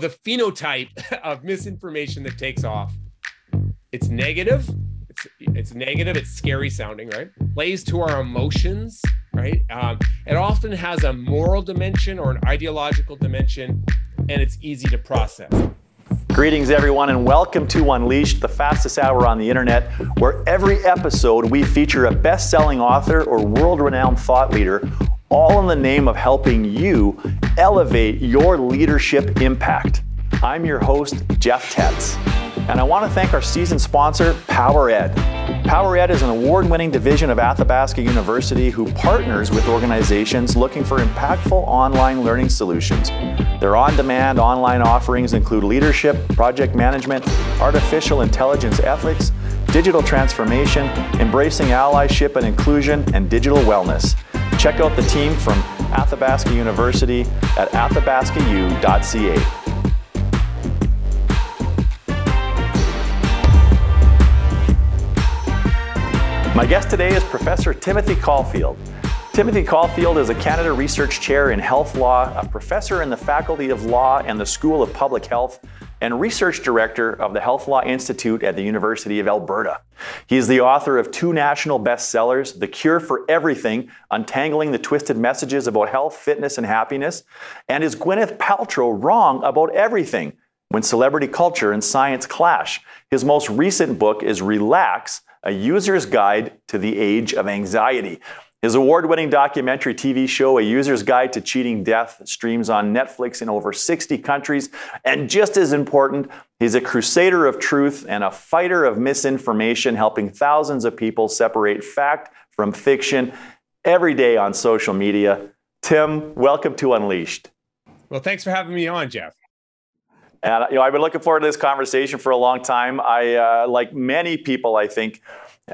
the phenotype of misinformation that takes off. It's negative. It's, it's negative. It's scary sounding, right? Plays to our emotions, right? Um, it often has a moral dimension or an ideological dimension, and it's easy to process. Greetings, everyone, and welcome to Unleashed, the fastest hour on the internet, where every episode we feature a best selling author or world renowned thought leader all in the name of helping you elevate your leadership impact. I'm your host, Jeff Tetz, and I want to thank our season sponsor, PowerEd. PowerEd is an award winning division of Athabasca University who partners with organizations looking for impactful online learning solutions. Their on demand online offerings include leadership, project management, artificial intelligence ethics, digital transformation, embracing allyship and inclusion, and digital wellness. Check out the team from Athabasca University at athabascau.ca. My guest today is Professor Timothy Caulfield. Timothy Caulfield is a Canada Research Chair in Health Law, a professor in the Faculty of Law and the School of Public Health, and research director of the Health Law Institute at the University of Alberta. He is the author of two national bestsellers, The Cure for Everything Untangling the Twisted Messages About Health, Fitness, and Happiness, and Is Gwyneth Paltrow Wrong About Everything? When Celebrity Culture and Science Clash. His most recent book is Relax, a user's guide to the age of anxiety. His award winning documentary TV show, A User's Guide to Cheating Death, streams on Netflix in over 60 countries. And just as important, he's a crusader of truth and a fighter of misinformation, helping thousands of people separate fact from fiction every day on social media. Tim, welcome to Unleashed. Well, thanks for having me on, Jeff. And you know, I've been looking forward to this conversation for a long time. I, uh, like many people, I think,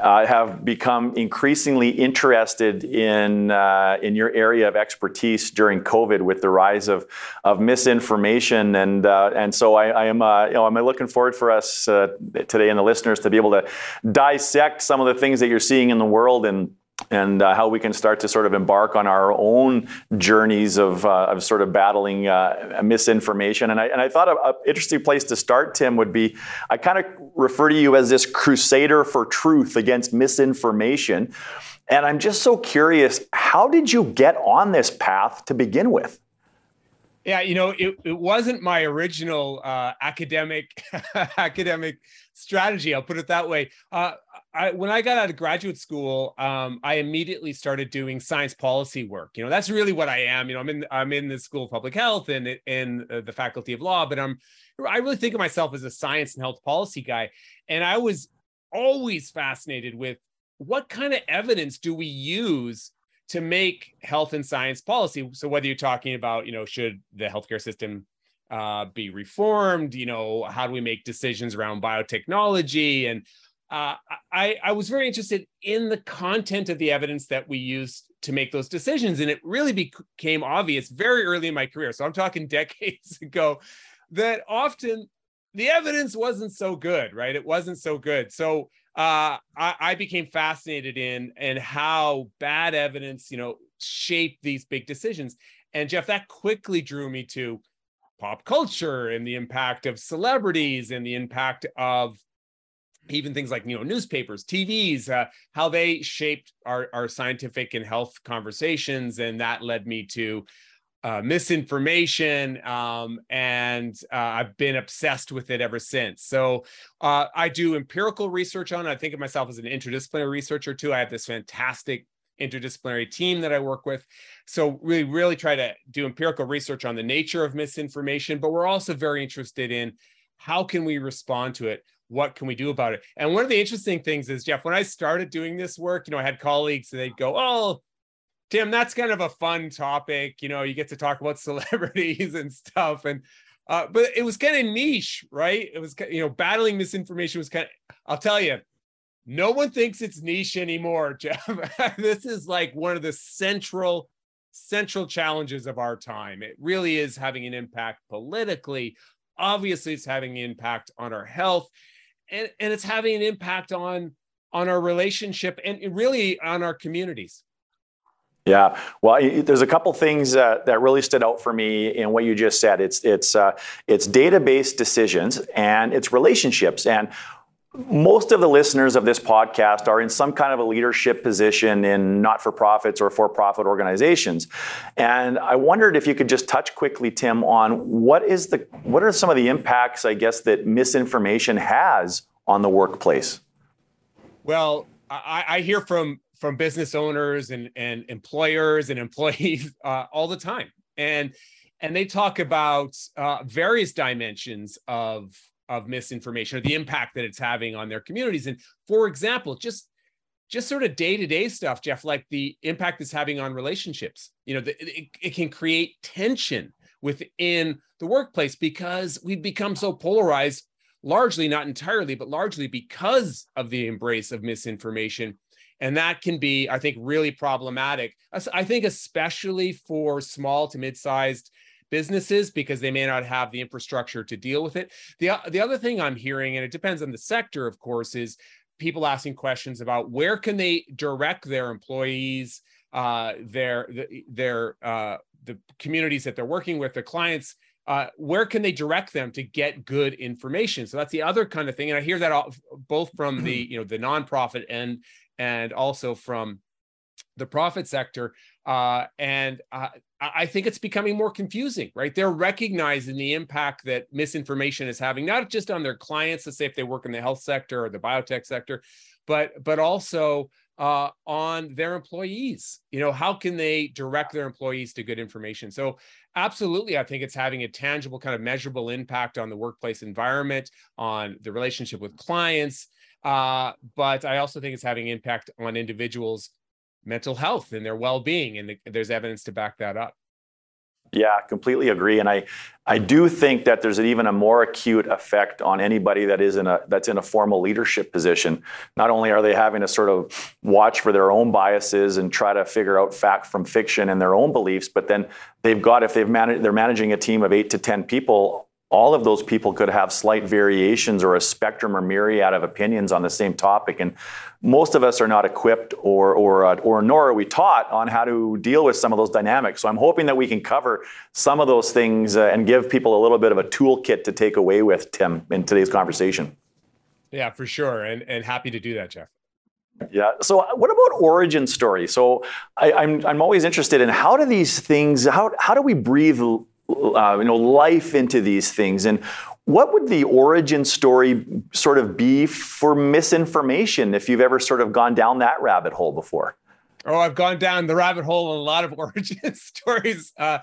uh, have become increasingly interested in uh, in your area of expertise during COVID with the rise of of misinformation. And uh, and so I, I am uh, you know I'm looking forward for us uh, today and the listeners to be able to dissect some of the things that you're seeing in the world and and uh, how we can start to sort of embark on our own journeys of, uh, of sort of battling uh, misinformation. And I, and I thought an interesting place to start, Tim, would be I kind of refer to you as this crusader for truth against misinformation. And I'm just so curious, how did you get on this path to begin with? Yeah, you know, it, it wasn't my original uh, academic academic strategy. I'll put it that way. Uh, I, when I got out of graduate school, um, I immediately started doing science policy work. You know, that's really what I am. You know, I'm in I'm in the School of Public Health and in uh, the Faculty of Law, but I'm I really think of myself as a science and health policy guy. And I was always fascinated with what kind of evidence do we use to make health and science policy. So whether you're talking about, you know, should the healthcare system uh, be reformed? You know, how do we make decisions around biotechnology and uh, I, I was very interested in the content of the evidence that we used to make those decisions. And it really became obvious very early in my career. So I'm talking decades ago that often the evidence wasn't so good, right? It wasn't so good. So uh, I, I became fascinated in and how bad evidence, you know, shaped these big decisions. And Jeff, that quickly drew me to pop culture and the impact of celebrities and the impact of even things like you know newspapers tvs uh, how they shaped our, our scientific and health conversations. And that led me to uh, misinformation. Um, and uh, i've been obsessed with it ever since. So uh, i do empirical research on it. I think of myself as an interdisciplinary researcher too. I have this fantastic interdisciplinary team that i work with. So we really try to do empirical research on the nature of misinformation but we're also very interested in how can we respond to it what can we do about it? And one of the interesting things is, Jeff, when I started doing this work, you know, I had colleagues and they'd go, Oh, Tim, that's kind of a fun topic. You know, you get to talk about celebrities and stuff. And, uh, but it was kind of niche, right? It was, you know, battling misinformation was kind of, I'll tell you, no one thinks it's niche anymore, Jeff. this is like one of the central, central challenges of our time. It really is having an impact politically. Obviously, it's having an impact on our health and, and it's having an impact on on our relationship and really on our communities Yeah, well, there's a couple things uh, that really stood out for me in what you just said. It's it's uh, it's database decisions and it's relationships. And most of the listeners of this podcast are in some kind of a leadership position in not-for-profits or for-profit organizations. And I wondered if you could just touch quickly, Tim, on what is the what are some of the impacts, I guess, that misinformation has on the workplace. Well, I, I hear from from business owners and, and employers and employees uh, all the time. And and they talk about uh, various dimensions of of misinformation or the impact that it's having on their communities. And for example, just just sort of day-to-day stuff, Jeff, like the impact it's having on relationships. You know, the, it, it can create tension within the workplace because we've become so polarized largely not entirely but largely because of the embrace of misinformation and that can be i think really problematic i think especially for small to mid-sized businesses because they may not have the infrastructure to deal with it the, the other thing i'm hearing and it depends on the sector of course is people asking questions about where can they direct their employees uh, their their uh, the communities that they're working with their clients uh, where can they direct them to get good information so that's the other kind of thing and i hear that all, both from the you know the nonprofit end and also from the profit sector. Uh, and uh, I think it's becoming more confusing, right? They're recognizing the impact that misinformation is having, not just on their clients, let's say if they work in the health sector or the biotech sector, but but also uh, on their employees. You know, how can they direct their employees to good information? So, absolutely, I think it's having a tangible, kind of measurable impact on the workplace environment, on the relationship with clients, uh, but I also think it's having impact on individuals' mental health and their well-being, and the, there's evidence to back that up. Yeah, completely agree. And I, I do think that there's an even a more acute effect on anybody that is in a that's in a formal leadership position. Not only are they having to sort of watch for their own biases and try to figure out fact from fiction and their own beliefs, but then they've got if they've managed they're managing a team of eight to ten people, all of those people could have slight variations or a spectrum or myriad of opinions on the same topic. And most of us are not equipped or, or, uh, or nor are we taught on how to deal with some of those dynamics. So I'm hoping that we can cover some of those things uh, and give people a little bit of a toolkit to take away with, Tim, in today's conversation. Yeah, for sure. And, and happy to do that, Jeff. Yeah. So, uh, what about origin story? So, I, am I'm, I'm always interested in how do these things how how do we breathe uh, you know, life into these things. And what would the origin story sort of be for misinformation if you've ever sort of gone down that rabbit hole before? Oh, I've gone down the rabbit hole in a lot of origin stories, uh,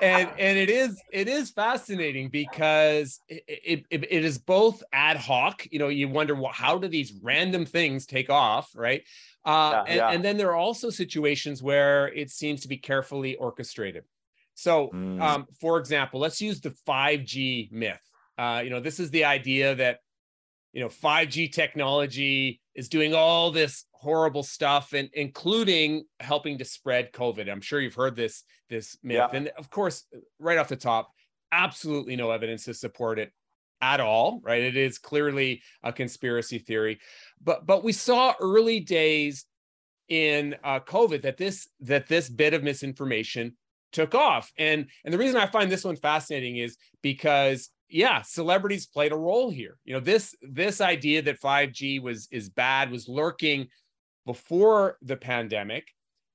and and it is it is fascinating because it, it, it is both ad hoc. You know, you wonder well, how do these random things take off, right? Uh, yeah, and, yeah. and then there are also situations where it seems to be carefully orchestrated. So, mm. um, for example, let's use the 5G myth. Uh, you know, this is the idea that you know 5G technology is doing all this horrible stuff, and including helping to spread COVID. I'm sure you've heard this this myth, yeah. and of course, right off the top, absolutely no evidence to support it at all. Right? It is clearly a conspiracy theory, but but we saw early days in uh, COVID that this that this bit of misinformation took off. And and the reason I find this one fascinating is because yeah, celebrities played a role here. You know, this this idea that 5G was is bad was lurking before the pandemic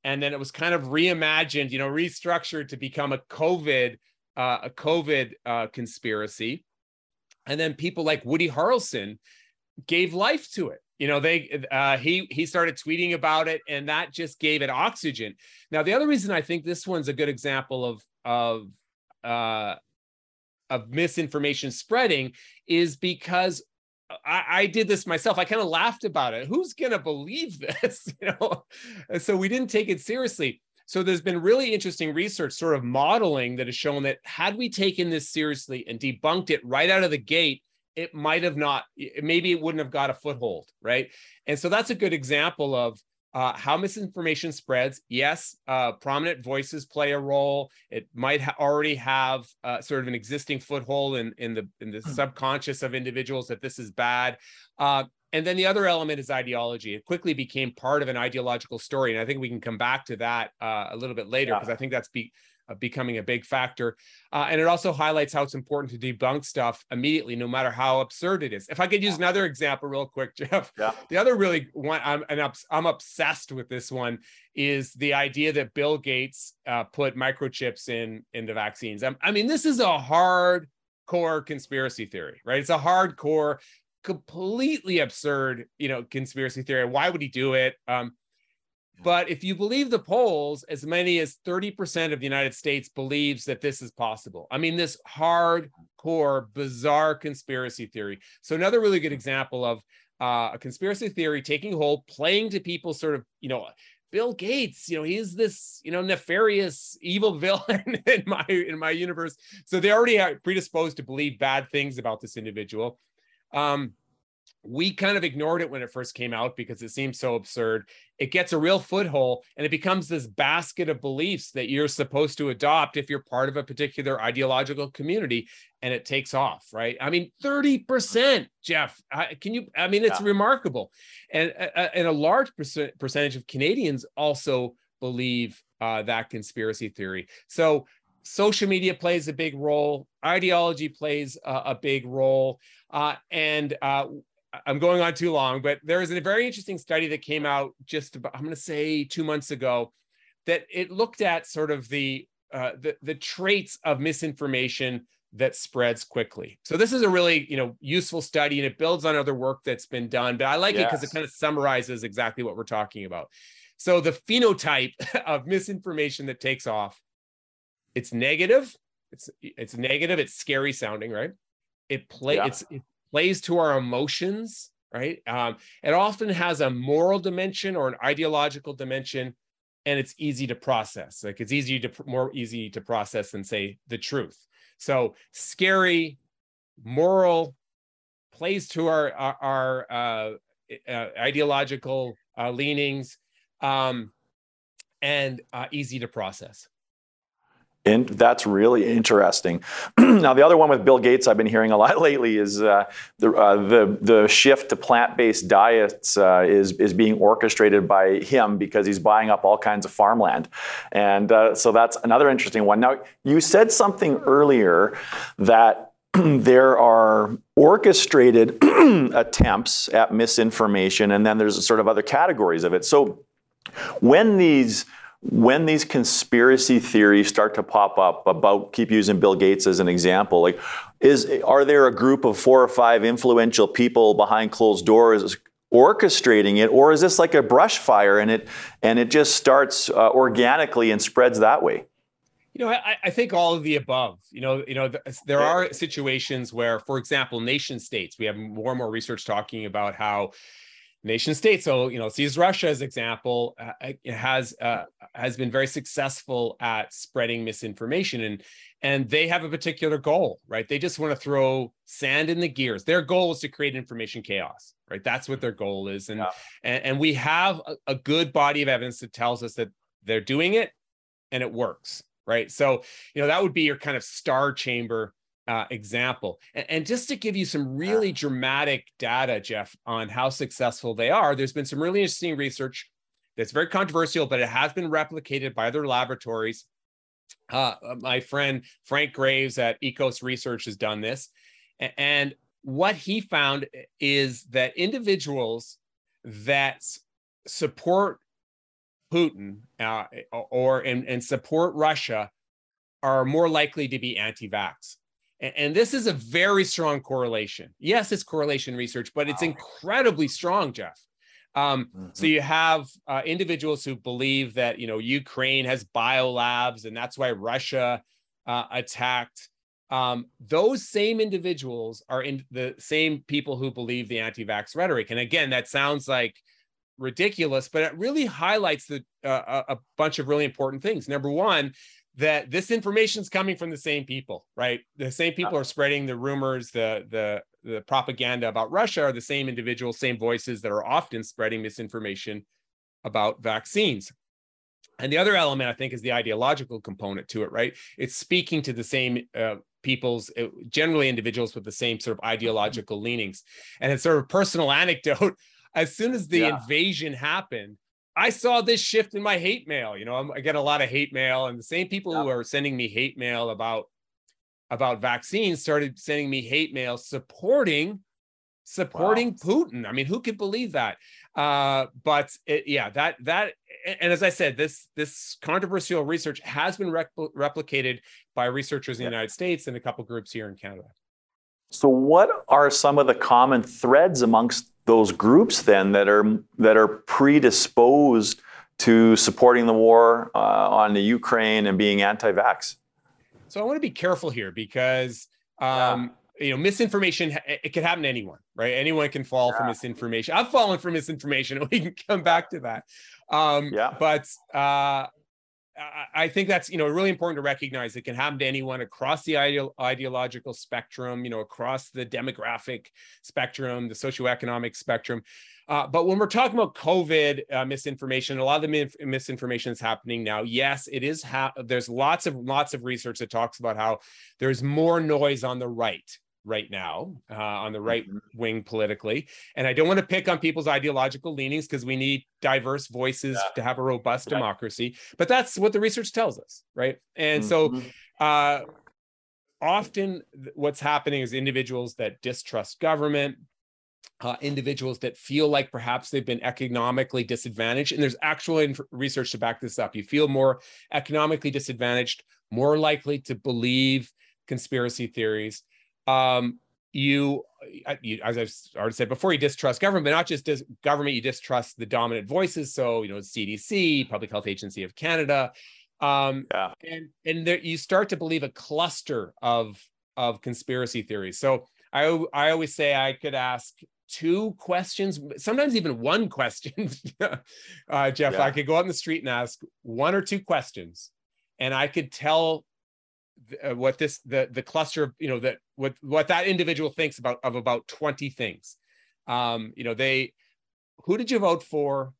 and then it was kind of reimagined, you know, restructured to become a COVID uh, a COVID uh, conspiracy. And then people like Woody Harrelson gave life to it you know they uh, he he started tweeting about it and that just gave it oxygen now the other reason i think this one's a good example of of uh of misinformation spreading is because I, I did this myself. I kind of laughed about it. Who's gonna believe this? you know, so we didn't take it seriously. So there's been really interesting research, sort of modeling that has shown that had we taken this seriously and debunked it right out of the gate, it might have not, maybe it wouldn't have got a foothold, right? And so that's a good example of uh, how misinformation spreads. Yes, uh, prominent voices play a role. It might ha- already have uh, sort of an existing foothold in, in the in the hmm. subconscious of individuals that this is bad. Uh, and then the other element is ideology. It quickly became part of an ideological story, and I think we can come back to that uh, a little bit later because yeah. I think that's be, uh, becoming a big factor. Uh, and it also highlights how it's important to debunk stuff immediately, no matter how absurd it is. If I could use another example, real quick, Jeff. Yeah. The other really one, I'm and I'm obsessed with this one is the idea that Bill Gates uh, put microchips in in the vaccines. I, I mean, this is a hardcore conspiracy theory, right? It's a hardcore, completely absurd, you know, conspiracy theory. Why would he do it? Um, but if you believe the polls, as many as 30% of the United States believes that this is possible. I mean, this hardcore, bizarre conspiracy theory. So, another really good example of uh, a conspiracy theory taking hold, playing to people sort of, you know, Bill Gates, you know, he's this, you know, nefarious evil villain in my in my universe. So they already are predisposed to believe bad things about this individual. Um, we kind of ignored it when it first came out because it seemed so absurd. It gets a real foothold and it becomes this basket of beliefs that you're supposed to adopt if you're part of a particular ideological community and it takes off, right? I mean, 30%, Jeff. Can you? I mean, it's yeah. remarkable. And, and a large percentage of Canadians also believe uh, that conspiracy theory. So, social media plays a big role, ideology plays a, a big role. Uh, and uh, I'm going on too long, but there is a very interesting study that came out just about, I'm going to say two months ago that it looked at sort of the, uh, the, the traits of misinformation that spreads quickly. So this is a really, you know, useful study and it builds on other work that's been done, but I like yes. it because it kind of summarizes exactly what we're talking about. So the phenotype of misinformation that takes off, it's negative. It's it's negative, it's scary sounding, right? It play yeah. it's it plays to our emotions, right? Um, it often has a moral dimension or an ideological dimension, and it's easy to process. Like it's easy to more easy to process than say the truth. So scary, moral, plays to our our, our uh, uh, ideological uh, leanings, um, and uh, easy to process. That's really interesting. now, the other one with Bill Gates I've been hearing a lot lately is uh, the, uh, the, the shift to plant-based diets uh, is, is being orchestrated by him because he's buying up all kinds of farmland. And uh, so that's another interesting one. Now, you said something earlier that there are orchestrated attempts at misinformation, and then there's sort of other categories of it. So when these when these conspiracy theories start to pop up about keep using Bill Gates as an example, like is are there a group of four or five influential people behind closed doors orchestrating it, or is this like a brush fire and it and it just starts uh, organically and spreads that way? You know, I, I, think all of the above. You know, you know, there are situations where, for example, nation states. We have more and more research talking about how nation state. So you know, sees Russia as example uh, uh has uh, has been very successful at spreading misinformation, and and they have a particular goal, right? They just want to throw sand in the gears. Their goal is to create information chaos, right? That's what their goal is, and yeah. and, and, we have a, a good body of evidence that tells us that they're doing it and it works, right? So you know that would be your kind of star chamber uh, example. And, and, just to give you some really dramatic data, Jeff, on how successful they are, there's been some really interesting research that's very controversial, but it has been replicated by other laboratories. Uh, uh my friend Frank Graves at Ekos Research has done this. And what he found is that individuals that support Putin uh, or and, and support Russia are more likely to be anti-vax. And this is a very strong correlation. Yes, it's correlation research, but it's incredibly strong, Jeff. Um, mm-hmm. So you have uh, individuals who believe that you know Ukraine has biolabs, and that's why Russia uh, attacked. Um, those same individuals are in the same people who believe the anti-vax rhetoric. And again, that sounds like ridiculous, but it really highlights the uh, a bunch of really important things. Number one, that this information is coming from the same people, right? The same people are spreading the rumors, the the the propaganda about Russia are the same individuals, same voices that are often spreading misinformation about vaccines. And the other element, I think, is the ideological component to it, right? It's speaking to the same uh, people's uh, generally individuals with the same sort of ideological leanings and it's sort of personal anecdote as soon as the yeah. invasion happened I saw this shift in my hate mail. You know, i get a lot of hate mail, and the same people yeah. who are sending me hate mail about about vaccines started sending me hate mail supporting supporting wow. Putin. I mean, who could believe that? Uh, but it, yeah, that that and as I said, this this controversial research has been replicated by researchers in the United States and a couple groups here in Canada. So, what are some of the common threads amongst those groups then that are that are predisposed to supporting the war uh, on the Ukraine and being anti-vax? So I want to be careful here because um, yeah. you know misinformation it can happen to anyone, right? Anyone can fall yeah. for misinformation. I've fallen for misinformation. We can come back to that. Um, yeah. But uh, I think that's you know really important to recognize it can happen to anyone across the ideological spectrum, you know, across the demographic spectrum, the socioeconomic spectrum. Uh, but when we're talking about COVID uh, misinformation, a lot of the misinformation is happening now. Yes, it is. Ha- there's lots of lots of research that talks about how there's more noise on the right right now uh, on the right mm-hmm. wing politically. And I don't want to pick on people's ideological leanings because we need diverse voices yeah. to have a robust right. democracy. But that's what the research tells us, right? And mm-hmm. so uh, often what's happening is individuals that distrust government. Uh, individuals that feel like perhaps they've been economically disadvantaged, and there's actual inf- research to back this up. You feel more economically disadvantaged, more likely to believe conspiracy theories, um, you, you, as I've already said before, you distrust government, but not just dis- government, you distrust the dominant voices. So, you know, CDC, Public Health Agency of Canada. Um, yeah. And, and there, you start to believe a cluster of, of conspiracy theories. So I, I always say I could ask two questions, sometimes even one question. uh, Jeff, yeah. I could go out in the street and ask one or two questions, and I could tell uh, what this the the cluster of you know that what what that individual thinks about of about 20 things. Um you know they who did you vote for?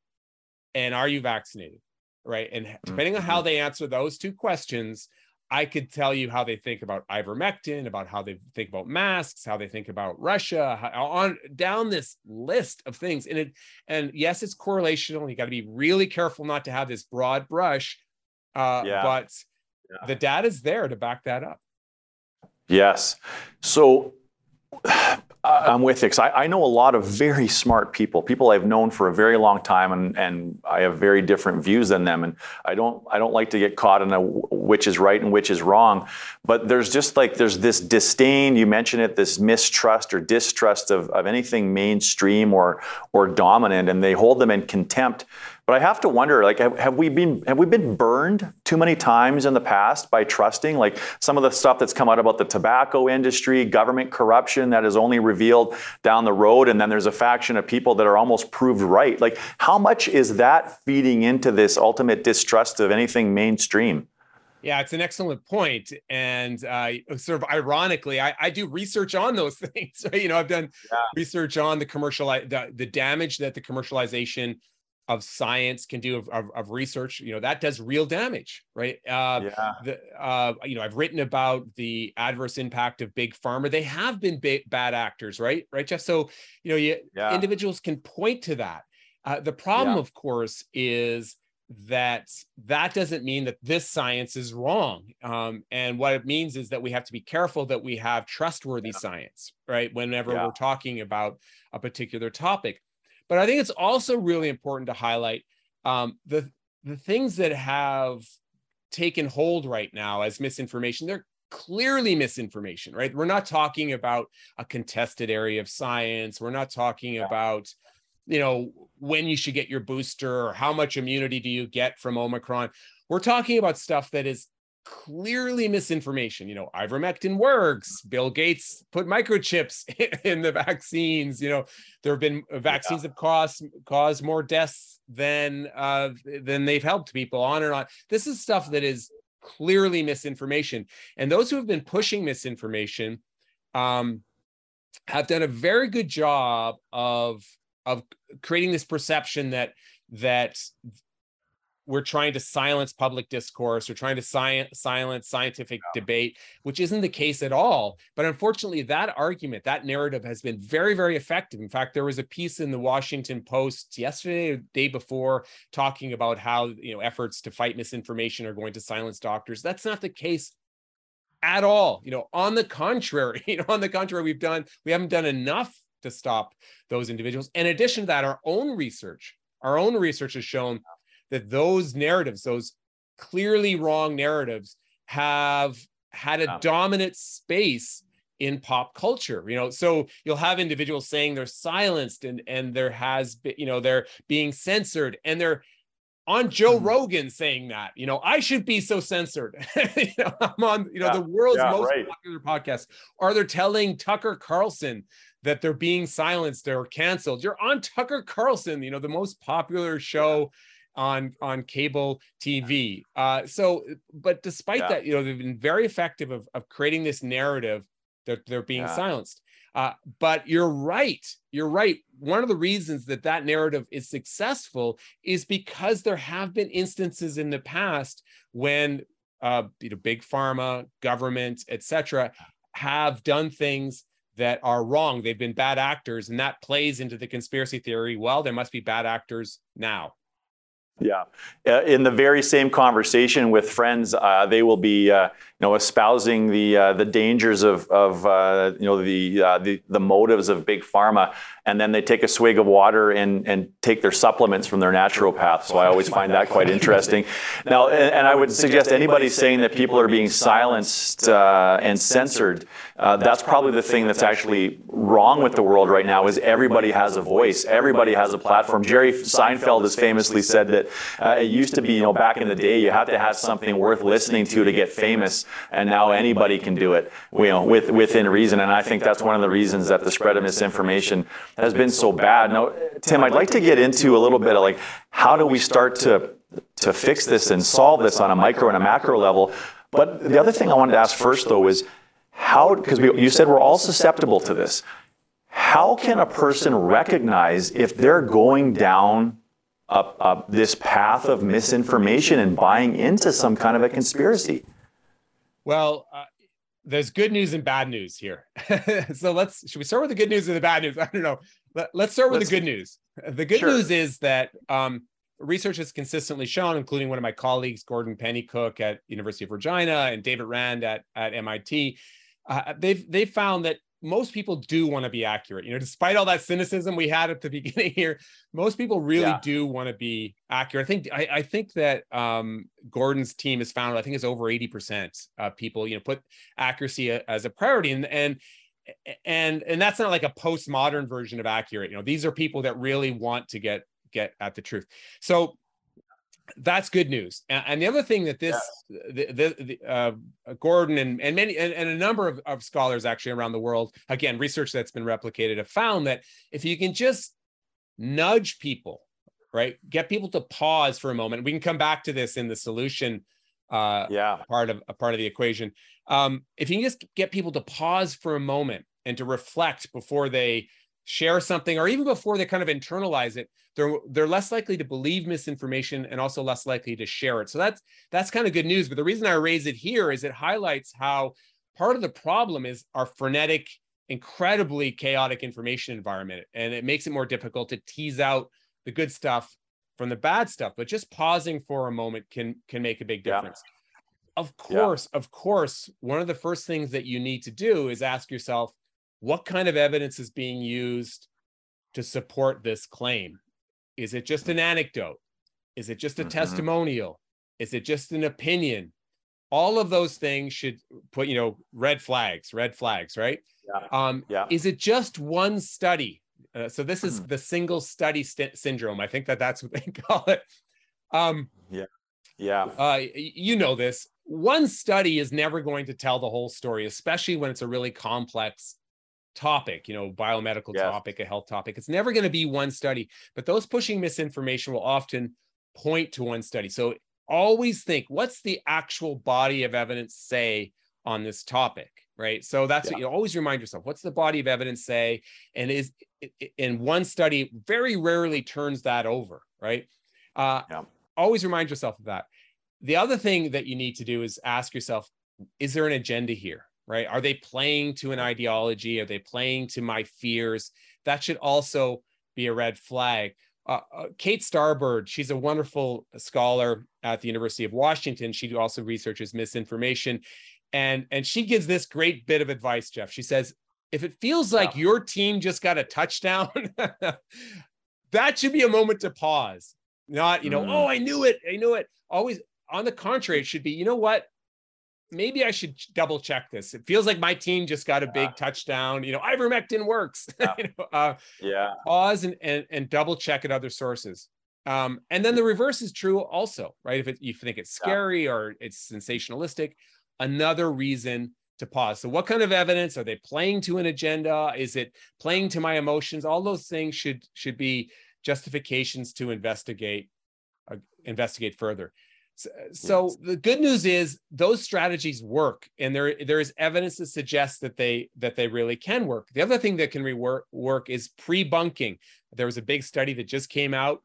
And are you vaccinated? Right? And depending on how mm-hmm. they answer those two questions i could tell you how they think about ivermectin about how they think about masks how they think about russia how, on down this list of things. And it and yes it's correlational. You got to be really careful not to have this broad brush uh yeah. but the data is there to back that up. Yes. So I'm with you I, I, know a lot of very smart people, people I've known for a very long time, and, and I have very different views than them. And I don't I don't like to get caught in a which is right and which is wrong. But there's just like there's this disdain. You mentioned it, this mistrust or distrust of, of anything mainstream or or dominant, and they hold them in contempt but I have to wonder, like, have, have, we been have we been burned too many times in the past by trusting? Like some of the stuff that's come out about the tobacco industry, government corruption that is only revealed down the road, and then there's a faction of people that are almost proved right. Like, how much is that feeding into this ultimate distrust of anything mainstream? Yeah, it's an excellent point. And uh, sort of ironically, I, I, do research on those things. You know, I've done yeah. research on the commercial the, the damage that the commercialization of science can do of, of, of, research you know that does real damage right? Uh, yeah. The, uh, you know i've written about the adverse impact of big pharma. They have been big, bad actors right? Right jeff? So you know you, yeah. individuals can point to that. Uh, the problem yeah. of course is that that doesn't mean that this science is wrong um, and what it means is that we have to be careful that we have trustworthy science right? Whenever we're talking about a particular topic but I think it's also really important to highlight um, the the things that have taken hold right now as misinformation. They're clearly misinformation, right? We're not talking about a contested area of science. We're not talking yeah. about you know when you should get your booster or how much immunity do you get from omicron we're talking about stuff that is clearly misinformation. You know, ivermectin works. Bill Gates put microchips in the vaccines. You know, there have been vaccines yeah. have caused caused more deaths than uh, than they've helped people. On and on. This is stuff that is clearly misinformation, and those who have been pushing misinformation um, have done a very good job of of creating this perception that that we're trying to silence public discourse, we're trying to si- silence scientific yeah. debate, which isn't the case at all. But unfortunately, that argument, that narrative has been very, very effective. In fact, there was a piece in the Washington Post yesterday, or day before, talking about how you know efforts to fight misinformation are going to silence doctors. That's not the case at all. You know, on the contrary, you know, on the contrary, we've done we haven't done enough to stop those individuals. In addition to that, our own research, our own research has shown that those narratives, those clearly wrong narratives, have had a dominant space in pop culture you know so you'll have individuals saying they're silenced and and there has been you know they're being censored and they're on Joe mm-hmm. Rogan saying that, you know, I should be so censored. you know, I'm on, you know, yeah, the world's yeah, most right. popular podcast. Are they telling Tucker Carlson that they're being silenced or canceled? You're on Tucker Carlson, you know, the most popular show on on cable TV. Uh, so, but despite yeah. that, you know, they've been very effective of, of creating this narrative that they're being silenced. Uh, but you're right. You're right. One of the reasons that that narrative is successful is because there have been instances in the past when uh, you know big pharma, government, etc., have done things that are wrong. They've been bad actors, and that plays into the conspiracy theory. Well, there must be bad actors now. Yeah. Uh, in the very same conversation with friends, uh, they will be, uh, you know, espousing the uh, the dangers of, of uh, you know, the, uh, the the motives of big pharma, and then they take a swig of water and and take their supplements from their naturopath. So I always find that quite interesting. Now, and, and I would suggest anybody saying that people are being silenced and censored, that's probably the thing that's actually wrong with the world right now. Is everybody has a voice, everybody has a platform. Jerry Seinfeld has famously said that uh, it used to be, you know, back in the day, you had to have something worth listening to to get famous, and now anybody can do it, you know, with, within reason. And I think that's one of the reasons that the spread of misinformation has been so bad. Now, Tim, I'd like to get into a little bit of like, how do we start to to fix this and solve this on a micro and a macro level? But the other thing I wanted to ask first, though, is how, because you said we're all susceptible to this. How can a person recognize if they're going down up, up this path of misinformation and buying into some kind of a conspiracy? Well, uh, there's good news and bad news here. so let's should we start with the good news or the bad news? I don't know. Let, us start with let's, the good news. The good sure. news is that um, research has consistently shown, including one of my colleagues, Gordon Pennycook at University of Regina and David Rand at, at MIT, uh, they've they found that most people do want to be accurate. You know, despite all that cynicism we had at the beginning here, most people really yeah. do want to be accurate. I think I, I think that um, Gordon's team has found I think it's over eighty percent of people you know put accuracy as a priority, and and and and that's not like a postmodern version of accurate. You know, these are people that really want to get get at the truth. So that's good news. And, the other thing that this, the, the, the uh, Gordon and, and many, and, and a number of, of scholars actually around the world, again, research that's been replicated have found that if you can just nudge people, right, get people to pause for a moment, we can come back to this in the solution uh, yeah. part of a part of the equation. Um, if you can just get people to pause for a moment and to reflect before they share something or even before they kind of internalize it they're they're less likely to believe misinformation and also less likely to share it so that's that's kind of good news but the reason i raise it here is it highlights how part of the problem is our frenetic incredibly chaotic information environment and it makes it more difficult to tease out the good stuff from the bad stuff but just pausing for a moment can can make a big difference yeah. of course yeah. of course one of the first things that you need to do is ask yourself what kind of evidence is being used to support this claim? Is it just an anecdote? Is it just a mm-hmm. testimonial? Is it just an opinion? All of those things should put, you know, red flags, red flags, right? Yeah. Um, yeah. Is it just one study? Uh, so this is mm. the single study st- syndrome. I think that that's what they call it. Um, yeah. Yeah. Uh, you know this. One study is never going to tell the whole story, especially when it's a really complex topic, you know, biomedical yes. topic, a health topic. It's never going to be one study, but those pushing misinformation will often point to one study. So always think what's the actual body of evidence say on this topic, right? So that's yeah. what you always remind yourself what's the body of evidence say? And is in one study very rarely turns that over, right? Uh, yeah. always remind yourself of that. The other thing that you need to do is ask yourself, is there an agenda here? Right? Are they playing to an ideology? Are they playing to my fears? That should also be a red flag. Uh, uh, Kate Starbird, she's a wonderful scholar at the University of Washington. She also researches misinformation. And, and she gives this great bit of advice, Jeff. She says, if it feels like wow. your team just got a touchdown, that should be a moment to pause. Not, you know, mm. oh, I knew it. I knew it. Always on the contrary, it should be, you know what? Maybe I should double check this. It feels like my team just got a big yeah. touchdown. You know, ivermectin works. Yeah. you know, uh, yeah. Pause and, and, and double check at other sources. Um, and then the reverse is true also, right? If it, you think it's scary yeah. or it's sensationalistic, another reason to pause. So, what kind of evidence are they playing to an agenda? Is it playing to my emotions? All those things should should be justifications to investigate uh, investigate further. So, so the good news is those strategies work, and there there is evidence to suggest that they that they really can work. The other thing that can rework work is pre-bunking. There was a big study that just came out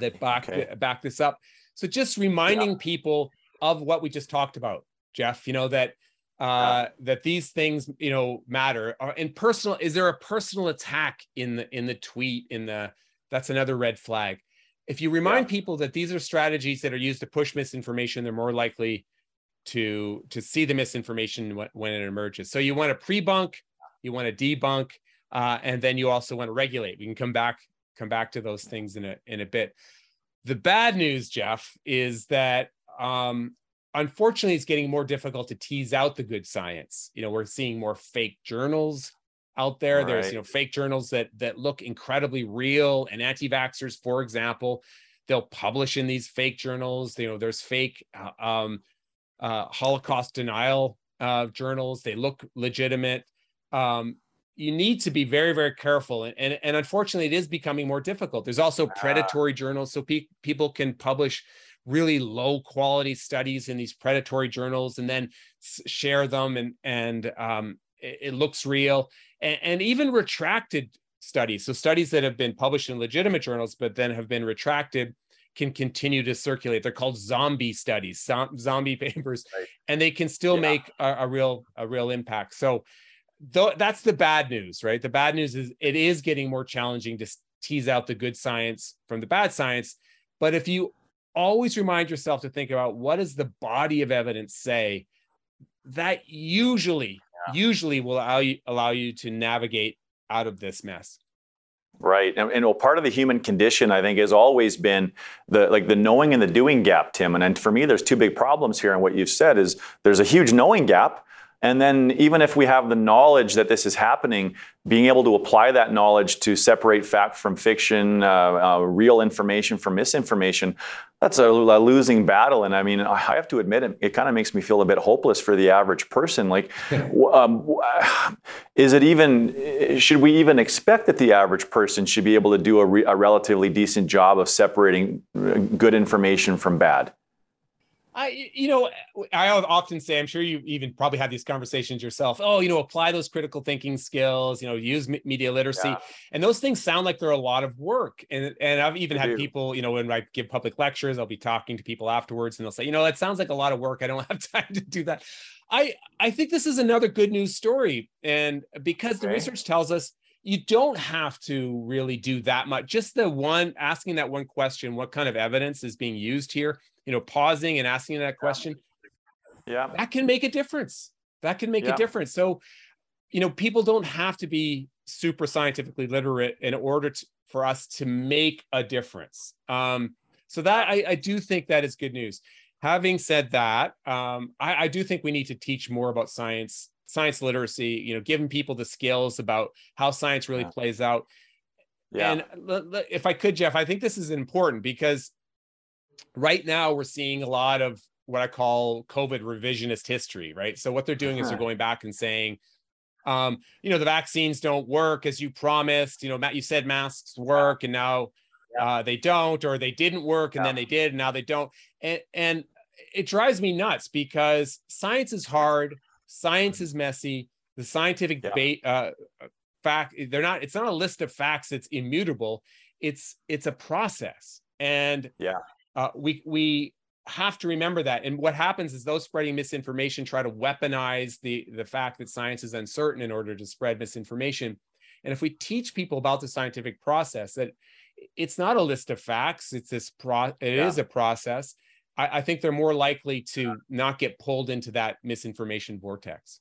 that backed okay. back this up. So just reminding yeah. people of what we just talked about, Jeff. You know that uh that these things you know matter and personal is there a personal attack in the in the tweet in the that's another red flag if you remind yeah. people that these are strategies that are used to push misinformation they're more likely to to see the misinformation when, when it emerges. So you want to pre-bunk you want to debunk uh, and then you also want to regulate. We can come back come back to those things in a in a bit. The bad news jeff is that um, unfortunately it's getting more difficult to tease out the good science. You know we're seeing more fake journals out there. Right. there's you know fake journals that that look incredibly real and anti-vaxxers for example they'll publish in these fake journals. You know there's fake uh, um, uh, holocaust denial uh, journals. They look legitimate. Um, you need to be very very careful and, and, and unfortunately it is becoming more difficult. There's also ah. predatory journals so pe- people can publish really low quality studies in these predatory journals and then share them and and um, it, it, looks real and, and, even retracted studies. So studies that have been published in legitimate journals but then have been retracted can continue to circulate. They're called zombie studies zombie papers right. and they can still yeah. make a, a, real a real impact. So though that's the bad news right? The bad news is it is getting more challenging to tease out the good science from the bad science. But if you always remind yourself to think about what does the body of evidence say that usually yeah. usually will allow you allow you to navigate out of this mess. Right. And, and well, part of the human condition i think has always been the like the knowing and the doing gap tim. And, and for me there's two big problems here and what you've said is there's a huge knowing gap. And then, even if we have the knowledge that this is happening, being able to apply that knowledge to separate fact from fiction, uh, uh, real information from misinformation, that's a, a, losing battle. And I mean, I have to admit, it, it kind of makes me feel a bit hopeless for the average person. Like, um, is it even, should we even expect that the average person should be able to do a, re, a relatively decent job of separating uh, good information from bad? I, you know, I often say, I'm sure you even probably had these conversations yourself. Oh, you know, apply those critical thinking skills. You know, use media literacy, yeah. and those things sound like they're a lot of work. And and I've even they had do. people, you know, when I give public lectures, I'll be talking to people afterwards, and they'll say, you know, that sounds like a lot of work. I don't have time to do that. I I think this is another good news story, and because okay. the research tells us you don't have to really do that much. Just the one asking that one question, what kind of evidence is being used here? You know, pausing and asking that question, yeah, that can make a difference. That can make yeah. a difference. So, you know, people don't have to be super scientifically literate in order to, for us to make a difference. Um, so that I, I do think that is good news. Having said that, um, I, I do think we need to teach more about science, science literacy. You know, giving people the skills about how science really yeah. plays out. Yeah. And if I could, Jeff, I think this is important because right now we're seeing a lot of what I call COVID revisionist history, right? So what they're doing uh-huh. is they're uh-huh. going back and saying, um, you know, the vaccines don't work as you promised. You know, Matt, you said masks work, and now uh, they don't, or they didn't work, and yeah. then they did, and now they don't. And and it drives me nuts because science is hard, science is messy. The scientific yeah. debate, uh, fact, they're not. It's not a list of facts. It's immutable. It's it's a process, and yeah uh, we we have to remember that. And what happens is those spreading misinformation try to weaponize the the fact that science is uncertain in order to spread misinformation. And if we teach people about the scientific process, that it's not a list of facts, it's this pro it yeah. is a process. I, I think they're more likely to not get pulled into that misinformation vortex.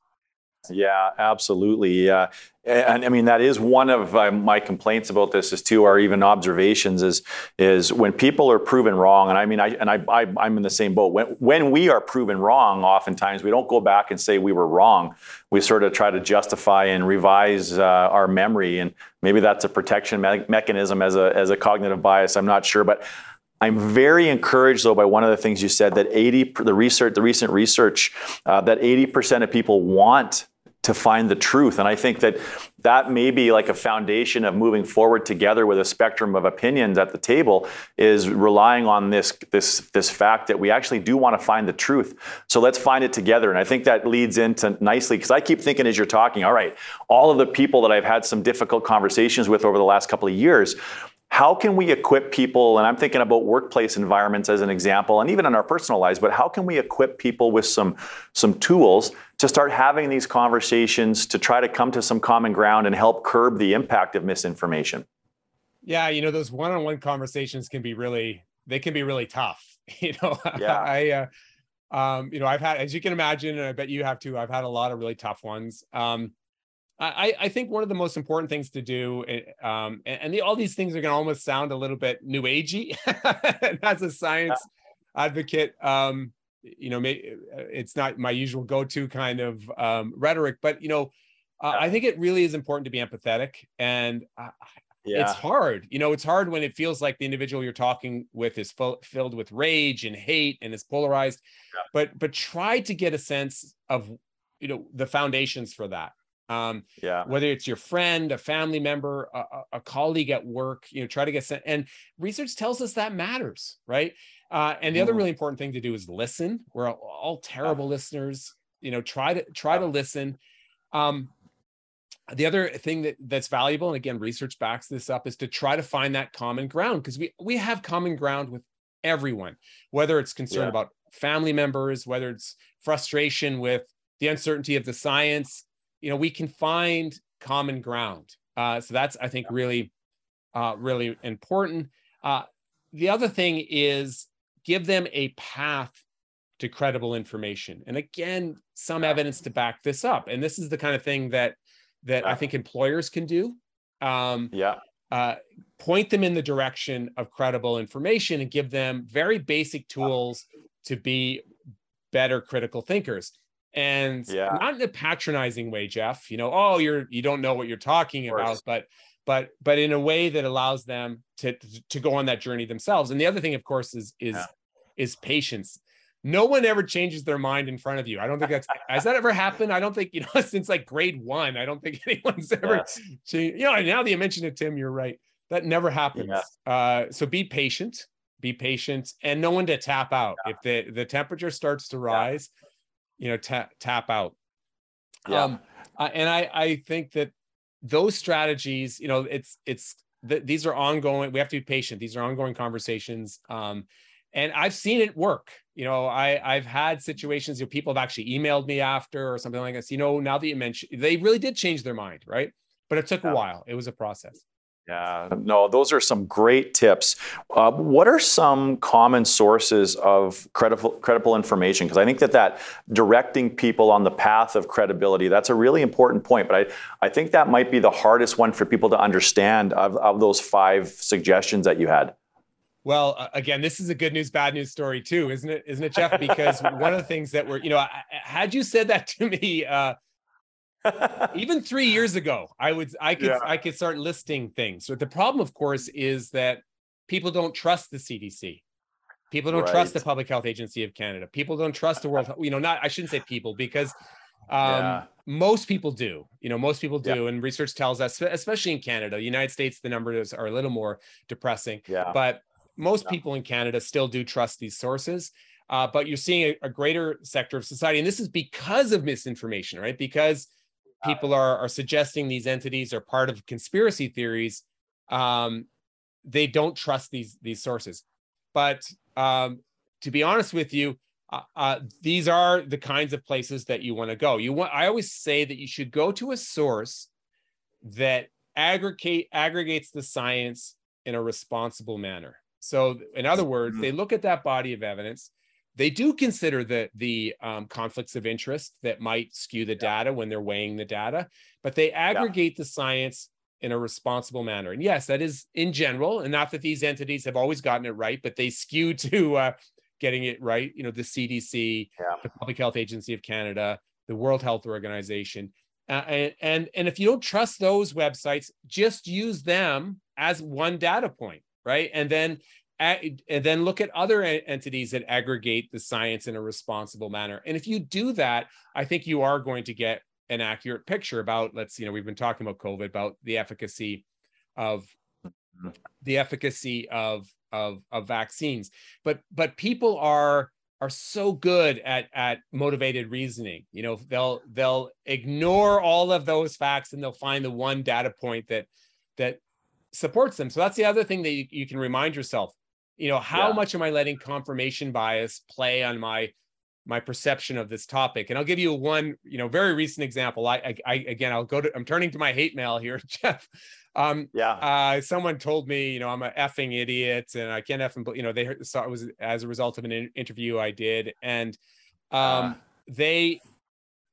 Yeah, absolutely. Yeah, and I mean that is one of uh, my complaints about this is too, or even observations is is when people are proven wrong. And I mean, I and I, I am in the same boat. When when we are proven wrong, oftentimes we don't go back and say we were wrong. We sort of try to justify and revise uh, our memory, and maybe that's a protection me- mechanism as a as a cognitive bias. I'm not sure, but I'm very encouraged though by one of the things you said that 80 the research the recent research uh, that 80% of people want to find the truth. And I think that that may be like a foundation of moving forward together with a spectrum of opinions at the table is relying on this this this fact that we actually do want to find the truth. So let's find it together. And I think that leads into nicely because I keep thinking as you're talking, all right, all of the people that I've had some difficult conversations with over the last couple of years, how can we equip people and i'm thinking about workplace environments as an example and even in our personal lives but how can we equip people with some some tools to start having these conversations to try to come to some common ground and help curb the impact of misinformation yeah you know those one-on-one conversations can be really they can be really tough you know yeah. i uh, um, you know i've had as you can imagine and i bet you have too i've had a lot of really tough ones um, I, I think one of the most important things to do, eh, um, and, and the, all these things are going to almost sound a little bit new agey as a science advocate. Um, you know, it's not my usual go-to kind of um, rhetoric, but you know, uh, I think it really is important to be empathetic, and uh, yeah. it's hard. You know, it's hard when it feels like the individual you're talking with is full, filled with rage and hate and is polarized. Yeah. But but try to get a sense of you know the foundations for that um yeah whether it's your friend a family member a, a, colleague at work you know try to get sent and research tells us that matters right uh, and the mm. other really important thing to do is listen. We're all, all terrible yeah. listeners you know try to try to listen. Um the other thing that that's valuable and again research backs this up is to try to find that common ground because we we have common ground with everyone whether it's concern yeah. about family members whether it's frustration with the uncertainty of the science. You know we can find common ground. Uh, so that's i think really uh, really important. Uh, the other thing is give them a path to credible information. And again some evidence to back this up. And this is the kind of thing that that i think employers can do um, yeah. uh, point them in the direction of credible information and give them very basic tools to be better critical thinkers. And yeah. not in a patronizing way jeff you know oh you're you don't know what you're talking about but but but in a way that allows them to to go on that journey themselves. And the other thing of course is is yeah. Is patience. No one ever changes their mind in front of you. I don't think that's has that ever happened? I don't think you know since like grade one i don't think anyone's ever yes. changed you know now that you mentioned it tim you're right. That never happens. Yeah. uh, so be patient be patient and no one to tap out. If the the temperature starts to rise you know tap tap out. Yeah. um uh, and i i think that those strategies you know it's it's th- these are ongoing we have to be patient. These are ongoing conversations. Um and i've seen it work you know i i've had situations where people have actually emailed me after or something like this you know now that you mentioned they really did change their mind right but it took yeah. a while it was a process yeah, no, those are some great tips. Uh, what are some common sources of credible, credible information? Because I think that that directing people on the path of credibility, that's a really important point. But I, I think that might be the hardest one for people to understand of, of those five suggestions that you had. Well, again, this is a good news, bad news story too, isn't it? Isn't it, Jeff? Because one of the things that were, you know, had you said that to me uh, even three years ago, I would I could yeah. I could start listing things. But the problem, of course, is that people don't trust the CDC. People don't right. trust the Public Health Agency of Canada. People don't trust the World. You know, not I shouldn't say people because um, yeah. most people do. You know, most people do, yeah. and research tells us, especially in Canada, the United States, the numbers are a little more depressing. Yeah. But most people in Canada still do trust these sources. Uh, but you're seeing a, a, greater sector of society, and this is because of misinformation, right? Because people are are suggesting these entities are part of conspiracy theories um, they don't trust these these sources but um, to be honest with you, uh, uh, these are the kinds of places that you want to go. You want. I always say that you should go to a source that aggregate aggregates the science in a responsible manner. So, in other words, mm-hmm. they look at that body of evidence. They do consider the the um, conflicts of interest that might skew the yeah. data when they're weighing the data, but they aggregate yeah. the science in a responsible manner. And yes, that is in general, and not that these entities have always gotten it right, but they skew to uh, getting it right. You know, the CDC, yeah. the Public Health Agency of Canada, the World Health Organization. Uh, and, and and if you don't trust those websites, just use them as one data point, right? And then and then look at other entities that aggregate the science in a responsible manner. And if you do that, I think you are going to get an accurate picture about let's you know we've been talking about COVID about the efficacy of the efficacy of of of vaccines but but people are are so good at at motivated reasoning you know they'll they'll ignore all of those facts and they'll find the one data point that that supports them so that's the other thing that you, you can remind yourself you know how yeah. much am i letting confirmation bias play on my my perception of this topic and i'll give you one you know very recent example i i, I again i'll go to i'm turning to my hate mail here jeff um, yeah. Uh, someone told me, you know, I'm a effing idiot and I can't effing, you know, they saw it was as a result of an in- interview I did. And um, uh. they,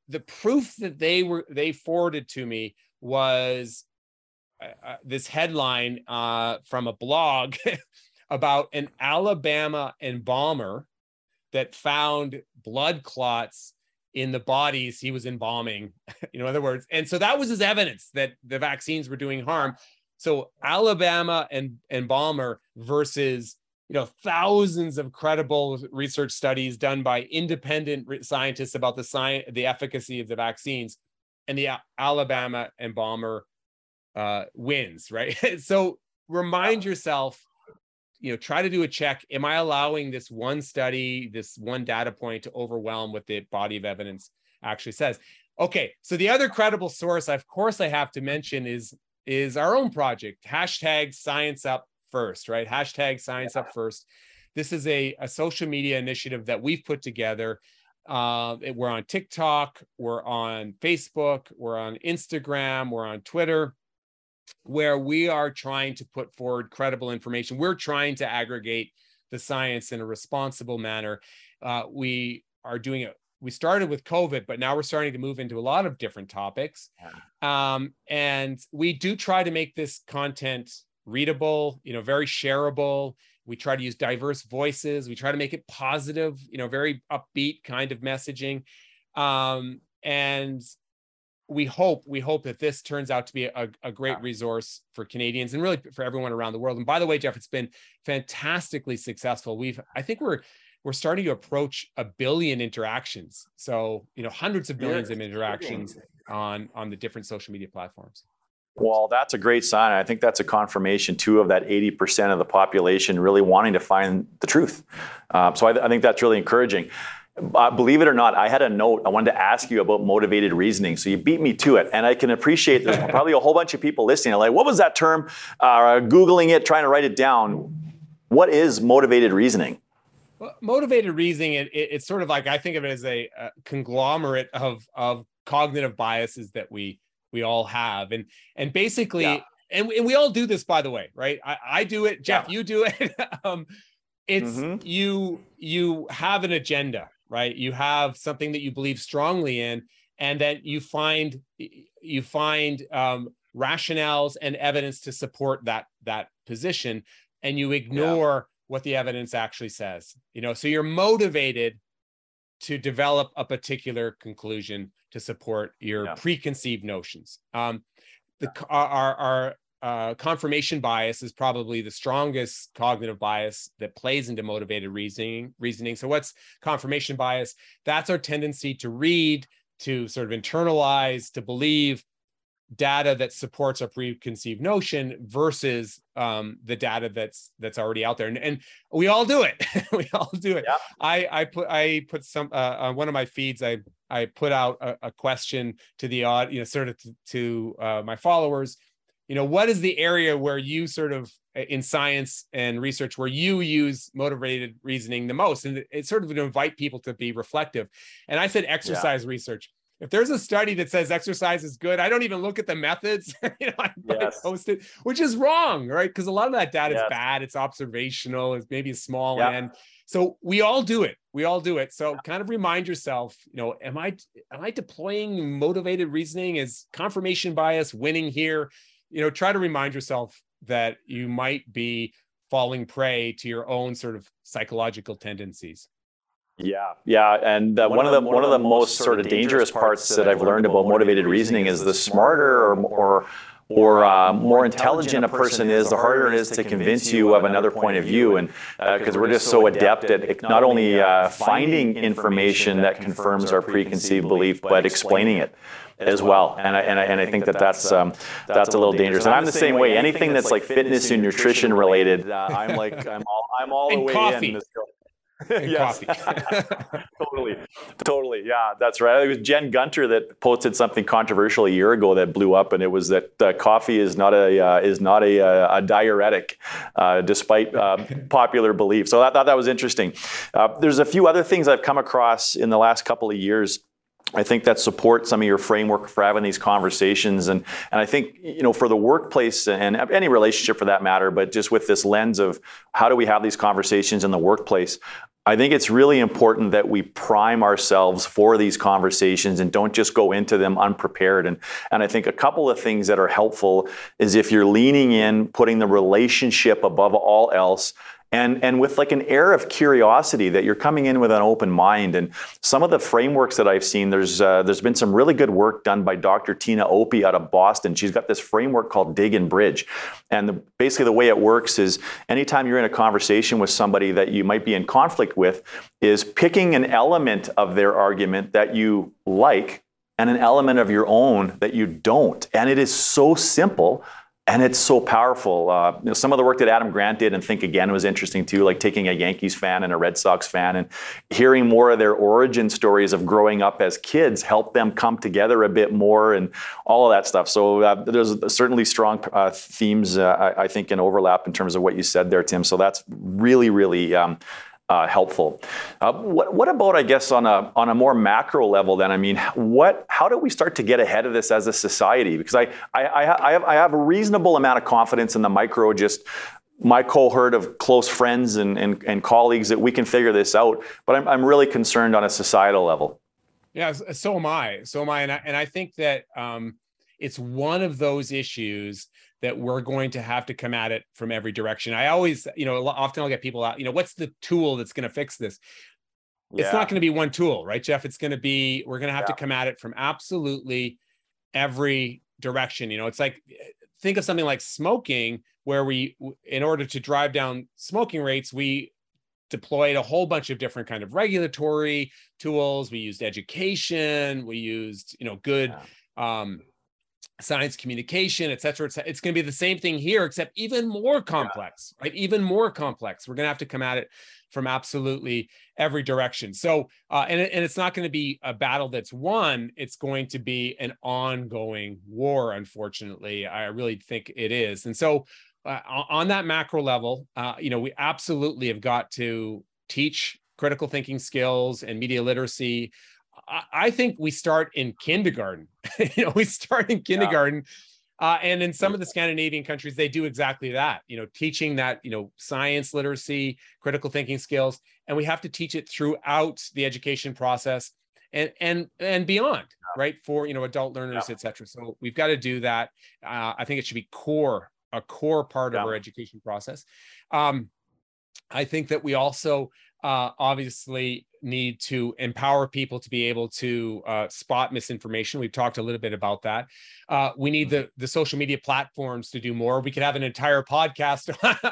the proof that they were, they forwarded to me was uh, uh this headline uh, from a blog about an Alabama embalmer that found blood clots in the bodies he was embalming, you know, in other words. And so that was his evidence that the vaccines were doing harm. So Alabama and, and Balmer versus, you know, thousands of credible research studies done by independent scientists about the science, the efficacy of the vaccines and the Alabama and Balmer uh, wins, right? so remind yourself you know try to do a check. Am i allowing this one study this one data point to overwhelm what the body of evidence actually says? Okay so the other credible source of course i have to mention is is our own project hashtag science up first right? Hashtag science up first. This is a, a social media initiative that we've put together. Uh, we're on tiktok we're on facebook we're on instagram we're on twitter where we are trying to put forward credible information. We're trying to aggregate the science in a responsible manner. Uh, we are doing it. We started with COVID, but now we're starting to move into a lot of different topics. Um, and we do try to make this content readable, you know, very shareable. We try to use diverse voices. We try to make it positive, you know, very upbeat kind of messaging. Um, and we hope we hope that this turns out to be a, a great resource for Canadians and really for everyone around the world. And by the way, Jeff, it's been fantastically successful. We've I think we're we're starting to approach a billion interactions. So you know, hundreds of billions of interactions on on the different social media platforms. Well, that's a great sign. I think that's a confirmation too of that 80% of the population really wanting to find the truth. Uh, so I, I think that's really encouraging. Uh, believe it or not, I had a note I wanted to ask you about motivated reasoning. So you beat me to it. And I can appreciate there's probably a whole bunch of people listening. Like, what was that term? Uh, Googling it, trying to write it down. What is motivated reasoning? Well, motivated reasoning, it, it, it's sort of like I think of it as a, a conglomerate of, of cognitive biases that we we all have. And and basically, yeah. and, and we all do this, by the way, right? I, I do it, Jeff, yeah. you do it. um, it's mm-hmm. you you have an agenda right you have something that you believe strongly in and that you find you find um, rationales and evidence to support that that position and you ignore yeah. what the evidence actually says you know so you're motivated to develop a particular conclusion to support your yeah. preconceived notions um, the our, our uh, confirmation bias is probably the strongest cognitive bias that plays into motivated reasoning. Reasoning. So, what's confirmation bias? That's our tendency to read, to sort of internalize, to believe data that supports a preconceived notion versus um, the data that's that's already out there, and, and we all do it. we all do it. Yeah. I I put I put some uh, on one of my feeds. I I put out a, a question to the odd, you know, sort of to, to uh, my followers you know what is the area where you sort of uh, in science and research where you use motivated reasoning the most and it's sort of to invite people to be reflective and i said exercise yeah. research if there's a study that says exercise is good, I don't even look at the methods. you know, I yes. post it, which is wrong, right? Because a lot of that data yes. is bad. It's observational. It's maybe a small yep. end. So we all do it. We all do it. So kind of remind yourself, you know, am I am I deploying motivated reasoning? Is confirmation bias winning here? You know, try to remind yourself that you might be falling prey to your own sort of psychological tendencies. Yeah, yeah, and uh, one, one, of the one, one of the most sort of dangerous parts that I've learned about motivated reasoning is the smarter or or or uh, more intelligent a person is, the harder it is to convince you of another point of view. And because uh, we're just so adept at not only uh, finding information that confirms our preconceived belief, but explaining it as well. And I, and I, and I think that that's um, that's a little dangerous. And I'm the same way. Anything that's like fitness and nutrition related, I'm like I'm all I'm all the way coffee. In. coffee. totally, totally. Yeah, that's right. It was Jen Gunter that posted something controversial a year ago that blew up, and it was that uh, coffee is not a uh, is not a, uh, a diuretic, uh, despite uh, popular belief. So I thought that was interesting. Uh, there's a few other things I've come across in the last couple of years I think that supports some of your framework for having these conversations. And, and I think, you know, for the workplace and any relationship for that matter, but just with this lens of how do we have these conversations in the workplace, I think it's really important that we prime ourselves for these conversations and don't just go into them unprepared. And, and I think a couple of things that are helpful is if you're leaning in, putting the relationship above all else, and and with like an air of curiosity that you're coming in with an open mind. And some of the frameworks that I've seen there's uh, there's been some really good work done by Dr. Tina Opie out of Boston. She's got this framework called dig and bridge. And the, basically the way it works is anytime you're in a conversation with somebody that you might be in conflict with is picking an element of their argument that you like and an element of your own that you don't. And it is so simple and it's so powerful. Uh, you know, some of the work that Adam Grant did and Think Again was interesting too, like taking a Yankees fan and a Red Sox fan and hearing more of their origin stories of growing up as kids help them come together a bit more and all of that stuff. So uh, there's certainly strong uh, themes, uh, I, I, think, in overlap in terms of what you said there, Tim. So that's really, really. Um, uh, helpful. Uh, what, what, about, I guess, on a on a more macro level? Then, I mean, what? How do we start to get ahead of this as a society? Because I I, I, have, I have a reasonable amount of confidence in the micro, just my cohort of close friends and, and, and colleagues that we can figure this out. But I'm, I'm really concerned on a societal level. Yeah, so am I. So am I. And I, and I think that um, it's one of those issues that we're going to have to come at it from every direction. I always, you know, often I'll get people out, you know, what's the tool that's going to fix this? Yeah. It's not going to be one tool, right, Jeff? It's going to be, we're going to have yeah. to come at it from absolutely every direction. You know, it's like, think of something like smoking, where we, in order to drive down smoking rates, we deployed a whole bunch of different kind of regulatory tools. We used education. We used, you know, good, yeah. um, science communication, et cetera, et cetera. It's going to be the same thing here, except even more complex, yeah. right? Even more complex. We're going to have to come at it from absolutely every direction. So, uh, and, and it's not going to be a battle that's won. It's going to be an ongoing war, unfortunately. I really think it is. And so, uh, on that macro level, uh, you know, we absolutely have got to teach critical thinking skills and media literacy I think we start in kindergarten. you know, we start in kindergarten. Yeah. Uh, and in some of the Scandinavian countries, they do exactly that, you know, teaching that, you know, science literacy, critical thinking skills, and we have to teach it throughout the education process and and and beyond, right? For you know, adult learners, yeah. etc. So we've got to do that. Uh, I think it should be core, a core part yeah. of our education process. Um, I think that we also uh, obviously need to empower people to be able to uh, spot misinformation. We've talked a little bit about that. Uh, we need mm-hmm. the the social media platforms to do more. We could have an entire podcast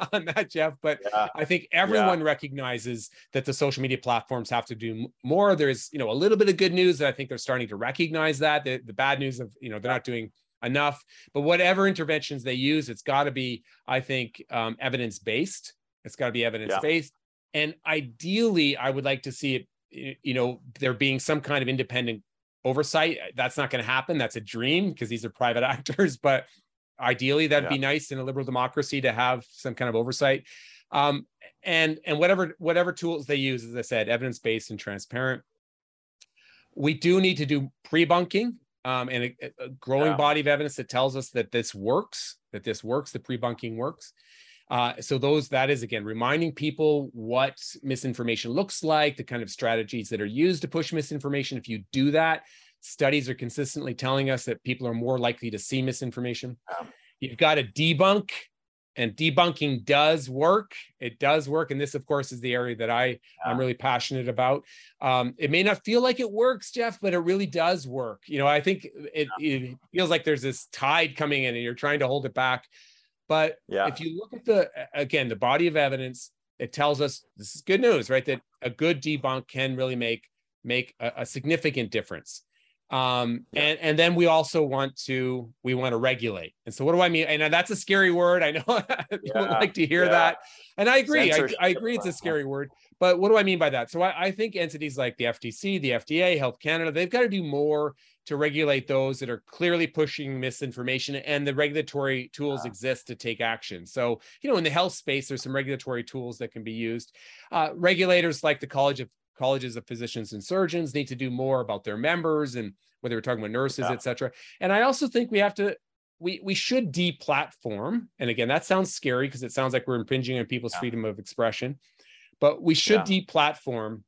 on that, Jeff. But yeah. I think everyone yeah. recognizes that the social media platforms have to do more. There's you know a little bit of good news that I think they're starting to recognize that. The, the bad news of you know they're not doing enough. But whatever interventions they use, it's got to be I think um, evidence based. It's got to be evidence based. And ideally, I would like to see it, you know, there being some kind of independent oversight. That's not going to happen. That's a dream because these are private actors. But ideally that'd yeah. be nice in a liberal democracy to have some kind of oversight um, and and whatever whatever tools they use as i said evidence-based and transparent we do need to do pre-bunking um, and a, a growing yeah. body of evidence that tells us that this works that this works the pre-bunking works uh, so those that is again reminding people what misinformation looks like the kind of strategies that are used to push misinformation. If you do that studies are consistently telling us that people are more likely to see misinformation. You've got to debunk and debunking does work. It does work and this of course is the area that i yeah. i'm really passionate about. Um, it may not feel like it works jeff but it really does work. You know i think it, yeah. it feels like there's this tide coming in and you're trying to hold it back but yeah. if you look at the again the body of evidence it tells us this is good news right? That a good debunk can really make make a, a significant difference. Um yeah. and and then we also want to we want to regulate. And so what do i mean? And that's a scary word. I know people yeah. like to hear that. And i agree. I, I, agree it's a scary word. But what do i mean by that? So I, I think entities like the ftc the fda health canada they've got to do more to regulate those that are clearly pushing misinformation and the regulatory tools exist to take action so you know in the health space there's some regulatory tools that can be used uh, regulators like the college of colleges of physicians and surgeons need to do more about their members and whether we're talking about nurses, yeah. et cetera. And I also think we have to we we should deplatform. And again, that sounds scary because it sounds like we're impinging on people's yeah. freedom of expression, but we should yeah. deplatform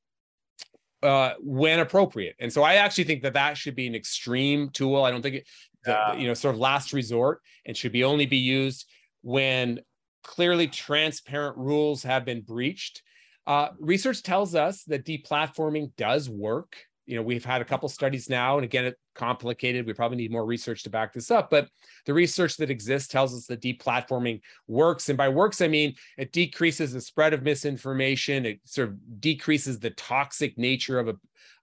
uh, when appropriate. And so I actually think that that should be an extreme tool. I don't think it, the, you know, sort of last resort, and should be only be used when clearly transparent rules have been breached uh, research tells us that deplatforming does work. You know, we've had a couple studies now, and again, it's complicated. We probably need more research to back this up. But the research that exists tells us that deplatforming works. And by works, I mean it decreases the spread of misinformation. It sort of decreases the toxic nature of a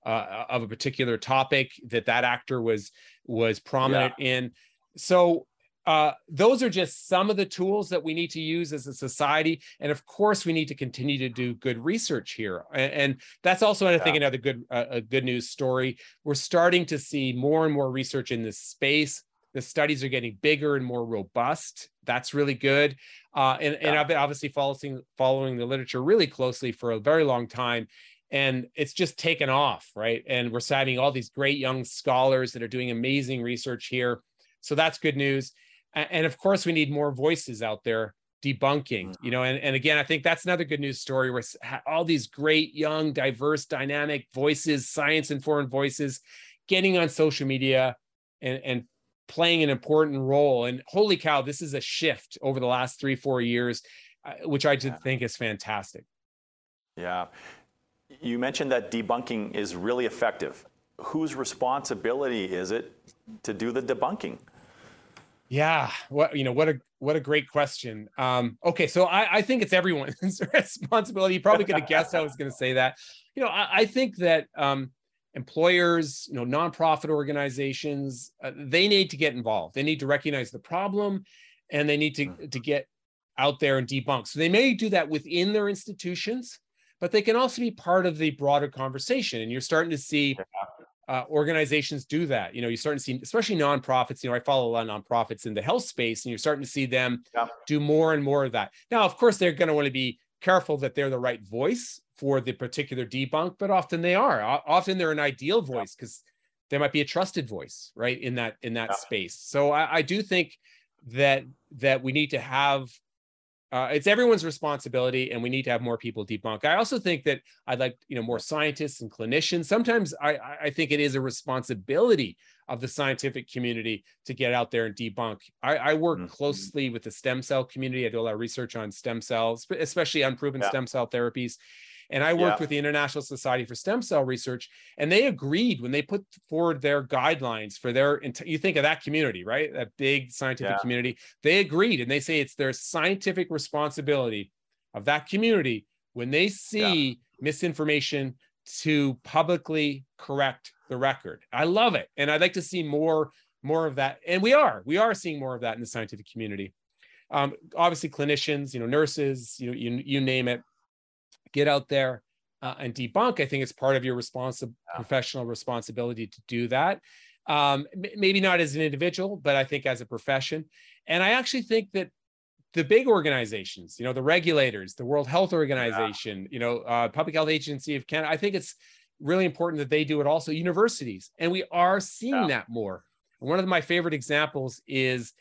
uh, of a particular topic that that actor was was prominent yeah. in. So uh, those are just some of the tools that we need to use as a society. And of course, we need to continue to do good research here. And, and that's also, I think, another good uh, a good news story. We're starting to see more and more research in this space. The studies are getting bigger and more robust. That's really good. Uh, and, yeah. and I've been obviously following following the literature really closely for a very long time and it's just taken off right and we're having all these great young scholars that are doing amazing research here so that's good news and of course we need more voices out there debunking mm-hmm. you know and, and again i think that's another good news story where all these great young diverse dynamic voices science informed voices getting on social media and, and playing an important role. And holy cow this is a shift over the last three four years uh, which i yeah. think is fantastic. Yeah. You mentioned that debunking is really effective. Whose responsibility is it to do the debunking yeah, what you know, what a what a great question. Um, okay, so I, I think it's everyone's responsibility. You probably could have guessed I was going to say that. You know, I, I think that um, employers, you know, nonprofit organizations, uh, they need to get involved. They need to recognize the problem, and they need to mm. to get out there and debunk. So they may do that within their institutions, but they can also be part of the broader conversation. And you're starting to see uh, organizations do that. You know, you're starting to see, especially nonprofits. You know, I follow a lot of nonprofits in the health space, and you're starting to see them yeah. do more and more of that. Now, of course, they're going to want to be careful that they're the right voice for the particular debunk, but often they are. Often they're an ideal voice because yeah. they might be a trusted voice, right in that in that yeah. space. So I, I do think that that we need to have uh, it's everyone's responsibility and we need to have more people debunk. I also think that i'd like you know more scientists and clinicians. Sometimes i i think it is a responsibility of the scientific community to get out there and debunk. I, I work mm-hmm. closely with the stem cell community. I do a lot of research on stem cells especially unproven yeah. stem cell therapies and I worked yeah. with the International Society for Stem Cell Research, and they agreed when they put forward their guidelines for their. You think of that community, right? That big scientific yeah. community. They agreed, and they say it's their scientific responsibility of that community when they see yeah. misinformation to publicly correct the record. I love it, and I'd like to see more more of that. And we are we are seeing more of that in the scientific community. Um, obviously, clinicians, you know, nurses, you know, you you name it get out there uh, and debunk. I think it's part of your responsible professional responsibility to do that. Um, maybe not as an individual, but I think as a profession. And I actually think that the big organizations, you know, the regulators, the World Health Organization, yeah. you know, uh, Public Health Agency of Canada, I think it's really important that they do it also. Universities, and we are seeing yeah. that more. One of my favorite examples is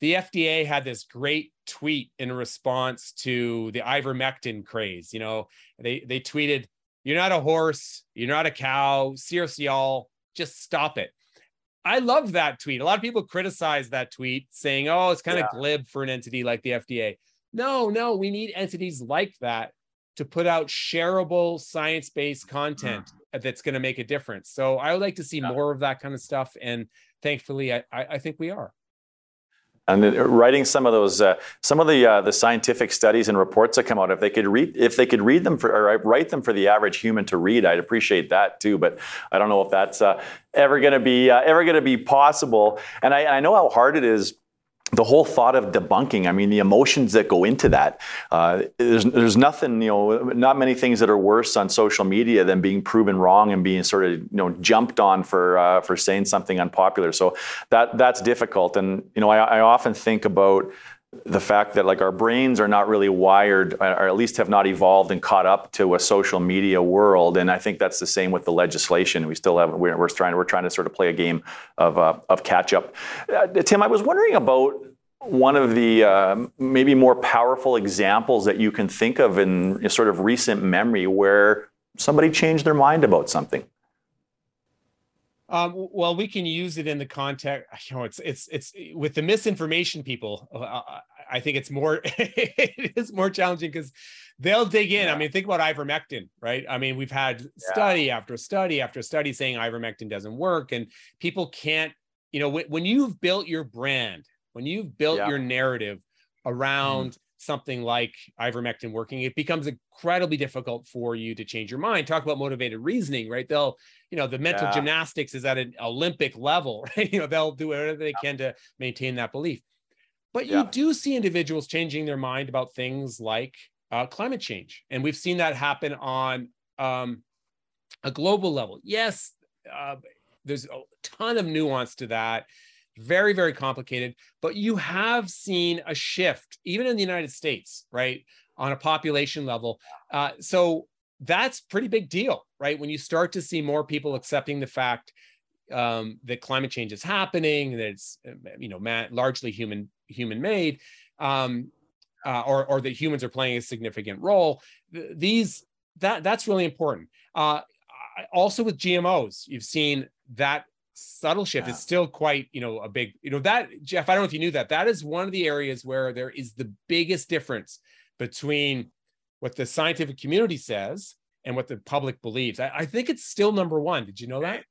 the FDA had this great tweet in response to the ivermectin craze. You know, they they tweeted, "You're not a horse, you're not a cow. Seriously, y'all, just stop it." I love that tweet. A lot of people criticize that tweet, saying, "Oh, it's kind yeah. of glib for an entity like the FDA." No, no, we need entities like that to put out shareable science-based content mm. that's going to make a difference. So I would like to see yeah. more of that kind of stuff, and thankfully, I, I think we are and writing some of those uh, some of the uh, the scientific studies and reports that come out if they could read if they could read them for or write them for the average human to read i'd appreciate that too but i don't know if that's uh, ever going to be uh, ever going to be possible. And I, I know how hard it is the whole thought of debunking, I mean, the emotions that go into that. Uh, there's, there's nothing, you know, not many things that are worse on social media than being proven wrong and being sort of, you know, jumped on for uh, for saying something unpopular. So that that's difficult. And you know, I, I often think about the fact that like our brains are not really wired or at least have not evolved and caught up to a social media world. And i think that's the same with the legislation. We still have we're, we're trying we're trying to sort of play a game of, uh, of catch up. Uh, tim i was wondering about one of the uh, maybe more powerful examples that you can think of in sort of recent memory where somebody changed their mind about something um, well, we can use it in the context. You know, it's it's it's with the misinformation people. Uh, I think it's more it is more challenging because they'll dig in. Yeah. I mean, think about ivermectin, right? I mean, we've had yeah. study after study after study saying ivermectin doesn't work, and people can't. You know, when, when you've built your brand, when you've built yeah. your narrative around something like ivermectin working, it becomes incredibly difficult for you to change your mind. Talk about motivated reasoning, right? They'll, you know, the mental yeah. gymnastics is at an Olympic level, right? You know, they'll do whatever they can to maintain that belief. But you yeah. do see individuals changing their mind about things like uh, climate change. And we've seen that happen on um, a global level. Yes, uh, there's a ton of nuance to that very very complicated but you have seen a shift even in the united states right on a population level. Uh, so that's pretty big deal right when you start to see more people accepting the fact um, that climate change is happening that it's you know largely human human made um, uh, or or that humans are playing a significant role. These that that's really important. Uh, also with gmos you've seen that subtle shift. Yeah. It's still quite, you know, a big, you know, that Jeff, I don't know if you knew that. That is one of the areas where there is the biggest difference between what the scientific community says and what the public believes. I, I think it's still number one. Did you know that?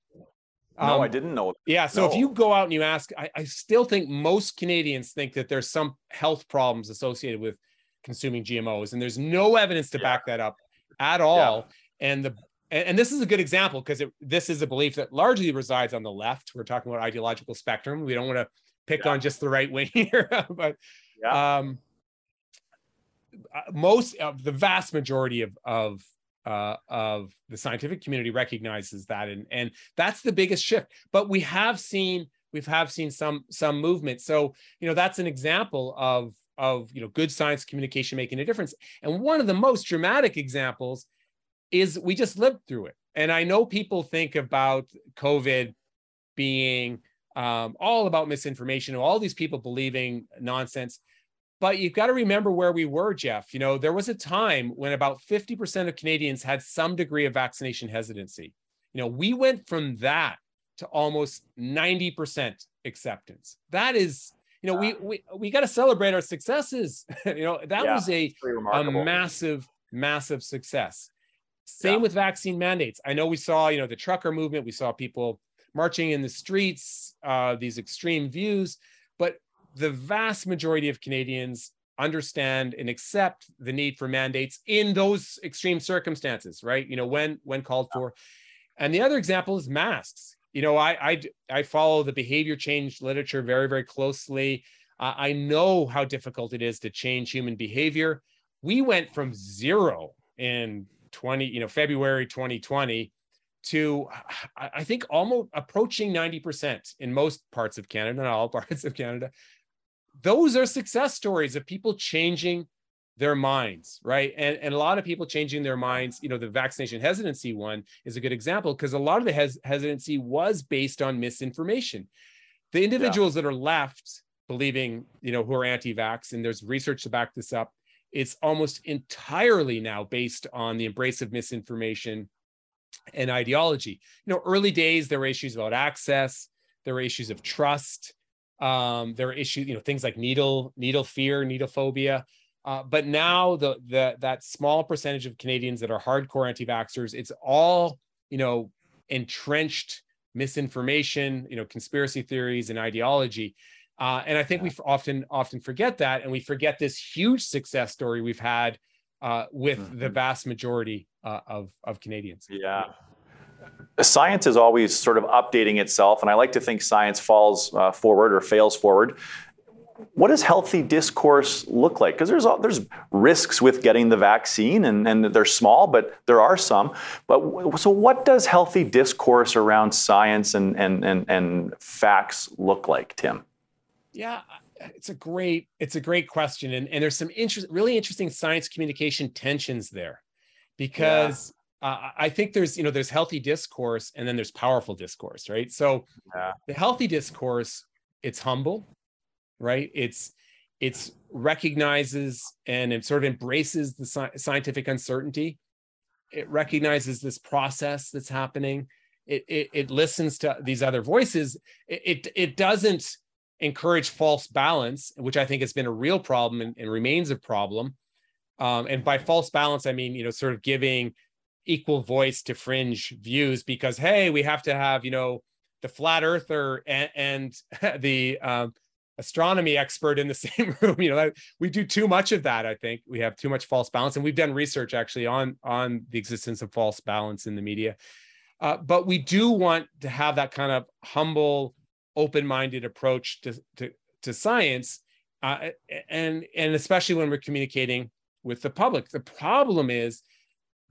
No, um, I didn't know. Yeah. So no. if you go out and you ask, I, I, still think most Canadians think that there's some health problems associated with consuming GMOs, and there's no evidence to yeah. back that up at all. Yeah. And the and, and this is a good example because this is a belief that largely resides on the left. We're talking about ideological spectrum. We don't want to pick yeah. on just the right wing here, but yeah. um, uh, most of the vast majority of of uh, of the scientific community recognizes that, and and that's the biggest shift. But we have seen we've have seen some some movement. So you know that's an example of of you know good science communication making a difference. And one of the most dramatic examples is we just lived through it. And I know people think about COVID being um, all about misinformation, all these people believing nonsense. But you've got to remember where we were, Jeff. You know, there was a time when about 50% of Canadians had some degree of vaccination hesitancy. You know, we went from that to almost 90% acceptance. That is, you know, we we we got to celebrate our successes. you know, that yeah, was a, a massive, massive success. Same yeah. with vaccine mandates. I know we saw, you know, the trucker movement. We saw people marching in the streets, uh, these extreme views, but the vast majority of Canadians understand and accept the need for mandates in those extreme circumstances, right? You know, when when called for. And the other example is masks. You know, I I, I follow the behavior change literature very very closely. Uh, I know how difficult it is to change human behavior. We went from zero in 20, you know, February 2020 to I think almost approaching 90% in most parts of Canada, not all parts of Canada. Those are success stories of people changing their minds, right? And, and a lot of people changing their minds. You know, the vaccination hesitancy one is a good example because a lot of the hes- hesitancy was based on misinformation. The individuals yeah. that are left believing, you know, who are anti-vax, and there's research to back this up, it's almost entirely now based on the embrace of misinformation and ideology. You know, early days there were issues about access, there were issues of trust, um, there were issues, you know, things like needle needle fear, needle phobia. Uh, but now the the that small percentage of Canadians that are hardcore anti-vaxxers, it's all you know entrenched misinformation, you know, conspiracy theories and ideology. Uh, and I think we often often forget that, and we forget this huge success story we've had uh, with mm-hmm. the vast majority uh, of of Canadians. Yeah. Science is always sort of updating itself, and I like to think science falls uh, forward or fails forward what does healthy discourse look like? Because there's there's risks with getting the vaccine, and, and they're small, but there are some. But so, what does healthy discourse around science and and and, and facts look like, Tim? Yeah, it's a great it's a great question, and and there's some interest, really interesting science communication tensions there, because. Yeah. Uh, I think there's, you know, there's healthy discourse and then there's powerful discourse, right? So yeah. the healthy discourse, it's humble, right? It's it's recognizes and it sort of embraces the sci- scientific uncertainty. It recognizes this process that's happening. It, it, it listens to these other voices. It, it, it doesn't encourage false balance, which I think has been a real problem and, and remains a problem. Um, and by false balance, I mean, you know, sort of giving equal voice to fringe views because, hey, we have to have, you know, the flat earther and, and the um, astronomy expert in the same room. You know we do too much of that i think. We have too much false balance. And we've done research actually on on the existence of false balance in the media. Uh, but we do want to have that kind of humble open-minded approach to to, to science uh, and and especially when we're communicating with the public the problem is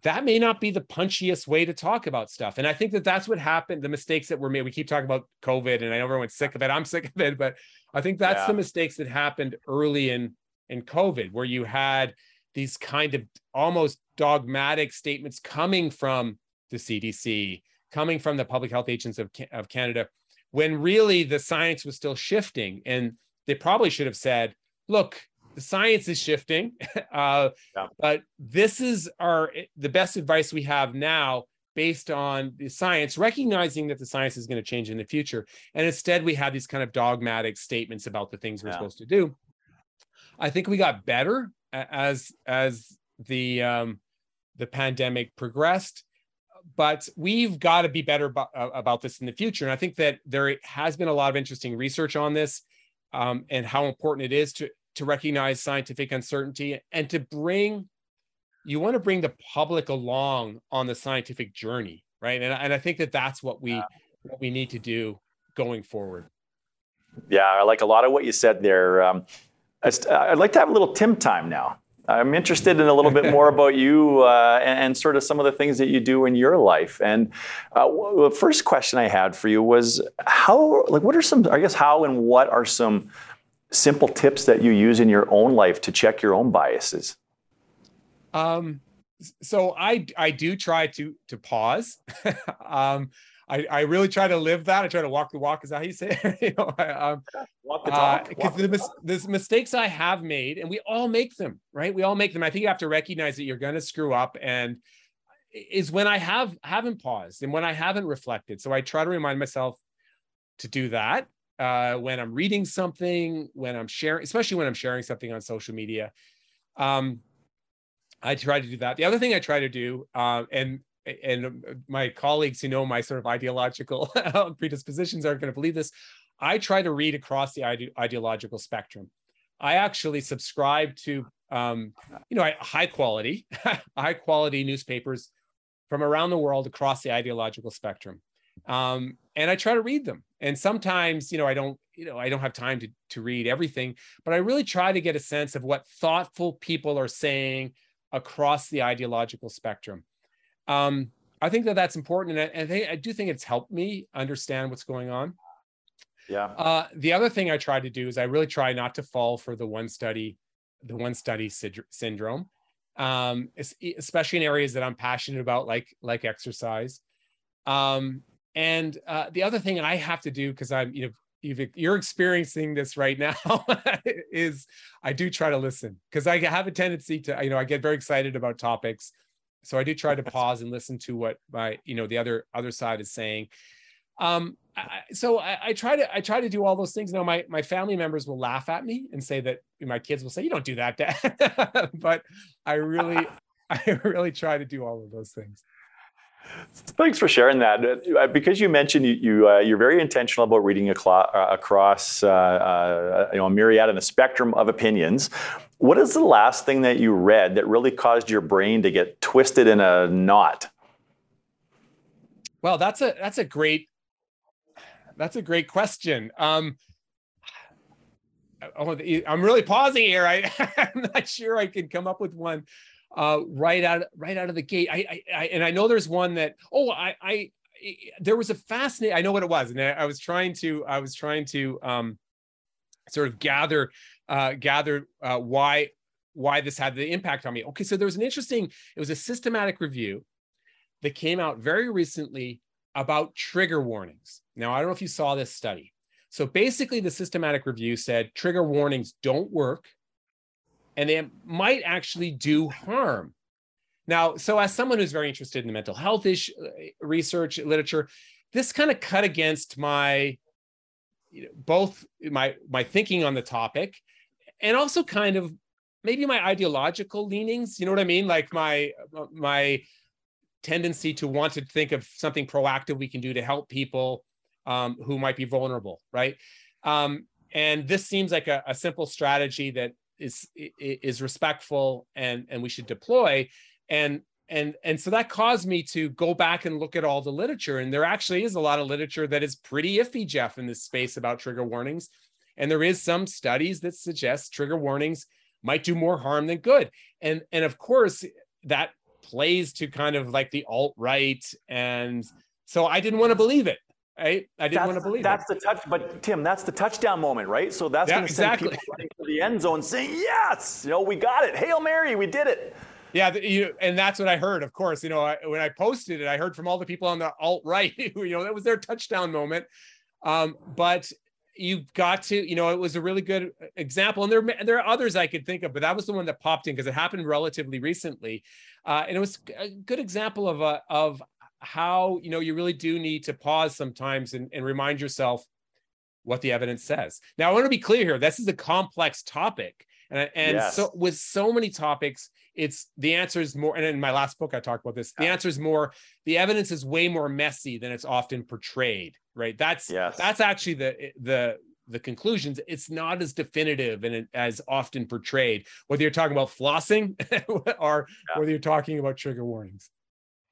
that may not be the punchiest way to talk about stuff. And I think that that's what happened. The mistakes that were made. We keep talking about COVID, and I know everyone's sick of it. I'm sick of it, but I think that's yeah. the mistakes that happened early in in COVID, where you had these kind of almost dogmatic statements coming from the CDC, coming from the public health agents of, of Canada, when really the science was still shifting. And they probably should have said, look, the science is shifting uh, yeah. but this is our the best advice we have now based on the science recognizing that the science is going to change in the future and instead we have these kind of dogmatic statements about the things we're yeah. supposed to do i think we got better as as the um the pandemic progressed but we've got to be better about, uh, about this in the future and i think that there has been a lot of interesting research on this um, and how important it is to to recognize scientific uncertainty and to bring you want to bring the public along on the scientific journey right? And, and i think that that's what we yeah. what we need to do going forward. Yeah i like a lot of what you said there um, i'd like to have a little tim time now i'm interested in a little bit more about you uh, and, and, sort of some of the things that you do in your life and uh, the first question i had for you was how like what are some i guess how and what are some simple tips that you use in your own life to check your own biases? Um, so I I do try to to pause. um, I, I really try to live that. I try to walk the walk. Is that how you say it? you know, I, um, walk the talk. Because uh, the, mis- the mistakes I have made, and we all make them, right? We all make them. I think you have to recognize that you're going to screw up, and is when I have haven't paused and when I haven't reflected. So I try to remind myself to do that uh, when I'm reading something, when I'm sharing, especially when I'm sharing something on social media. Um, I try to do that. The other thing I try to do, uh, and and my colleagues who know my sort of ideological predispositions aren't going to believe this. I try to read across the ide- ideological spectrum. I actually subscribe to, um, you know, high quality, high quality newspapers from around the world across the ideological spectrum um, and I try to read them. And sometimes, you know, I don't, you know, I don't have time to to read everything, but I really try to get a sense of what thoughtful people are saying across the ideological spectrum. Um, I think that that's important, and I, I think I do think it's helped me understand what's going on. Yeah. Uh, the other thing I try to do is I really try not to fall for the one study, the one study syndrome, um, especially in areas that I'm passionate about, like like exercise. Um, and uh, the other thing I have to do because I'm you know you're experiencing this right now is I do try to listen because I have a tendency to you know I get very excited about topics, so I do try to pause and listen to what my you know the other other side is saying. Um, I, so I, I, try to I try to do all those things. Now my my family members will laugh at me and say that my kids will say you don't do that, Dad. but I really I really try to do all of those things. Thanks for sharing that. Uh, because you mentioned you, you are uh, very intentional about reading uh, across uh, uh, you know a myriad and a spectrum of opinions. What is the last thing that you read that really caused your brain to get twisted in a knot? Well, that's a that's a great that's a great question. Um, oh, I'm really pausing here. I, I'm not sure I can come up with one uh, right out right out of the gate. I, I, I, and I know there's one that oh I I there was a fascinating. I know what it was, and I, I was trying to I was trying to um, sort of gather uh, gather uh, why why this had the impact on me. Okay, so there was an interesting. It was a systematic review that came out very recently about trigger warnings. Now I don't know if you saw this study. So basically, the systematic review said trigger warnings don't work and they might actually do harm. Now, so as someone who's very interested in the mental health issue, uh, research literature, this kind of cut against my you know, both my my thinking on the topic and also kind of maybe my ideological leanings you know what i mean? Like my my tendency to want to think of something proactive we can do to help people um, who might be vulnerable right? Um, and this seems like a, a simple strategy that is is respectful and and we should deploy. And and and so that caused me to go back and look at all the literature. And there actually is a lot of literature that is pretty iffy jeff in this space about trigger warnings and there is some studies that suggest trigger warnings might do more harm than good and and of course that plays to kind of like the alt right and so i didn't want to believe it right? I didn't want to believe that's it. the touch, but Tim, that's the touchdown moment, right? So that's yeah, going to send exactly. people running to the end zone saying, "Yes, you know, we got it. Hail Mary, we did it." Yeah, you and that's what I heard. Of course, you know, I, when I posted it, I heard from all the people on the alt right, who you know, that was their touchdown moment. Um, but you've got to, you know, it was a really good example, and there there are others I could think of, but that was the one that popped in because it happened relatively recently, uh, and it was a good example of a of how you know you really do need to pause sometimes and, and remind yourself what the evidence says. Now, I want to be clear here. This is a complex topic, and and yes. so with so many topics, it's the answer is more. And in my last book, I talked about this. The answer is more. The evidence is way more messy than it's often portrayed. Right. That's yes. that's actually the the the conclusions. It's not as definitive and as often portrayed. Whether you're talking about flossing or yeah. whether you're talking about trigger warnings.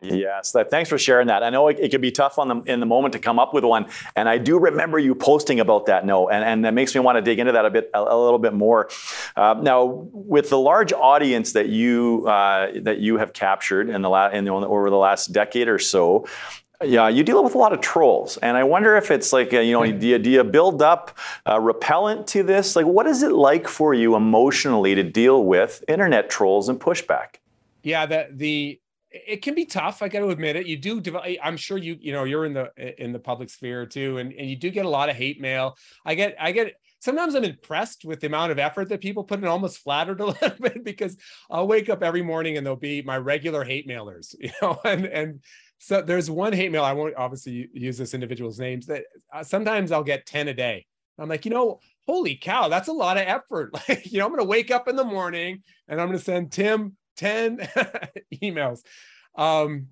Yes, thanks for sharing that. I know it, it, can be tough on the in the moment to come up with one, and I do remember you posting about that. No, and and that makes me want to dig into that a bit a, a little bit more. Uh, now, with the large audience that you uh, that you have captured in the la- in the, over the last decade or so, yeah, you deal with a lot of trolls, and I wonder if it's like a, you know, do you, do you build up uh, repellent to this? Like, what is it like for you emotionally to deal with internet trolls and pushback? Yeah, the the it can be tough. I got to admit it. You do. I'm sure you. You know, you're in the in the public sphere too, and and you do get a lot of hate mail. I get. I get. Sometimes I'm impressed with the amount of effort that people put in. Almost flattered a little bit because I'll wake up every morning and there'll be my regular hate mailers. You know, and and so there's one hate mail. I won't obviously use this individual's names. That uh, sometimes I'll get ten a day. I'm like, you know, holy cow, that's a lot of effort. Like, you know, I'm going to wake up in the morning and I'm going to send Tim 10 emails. Um,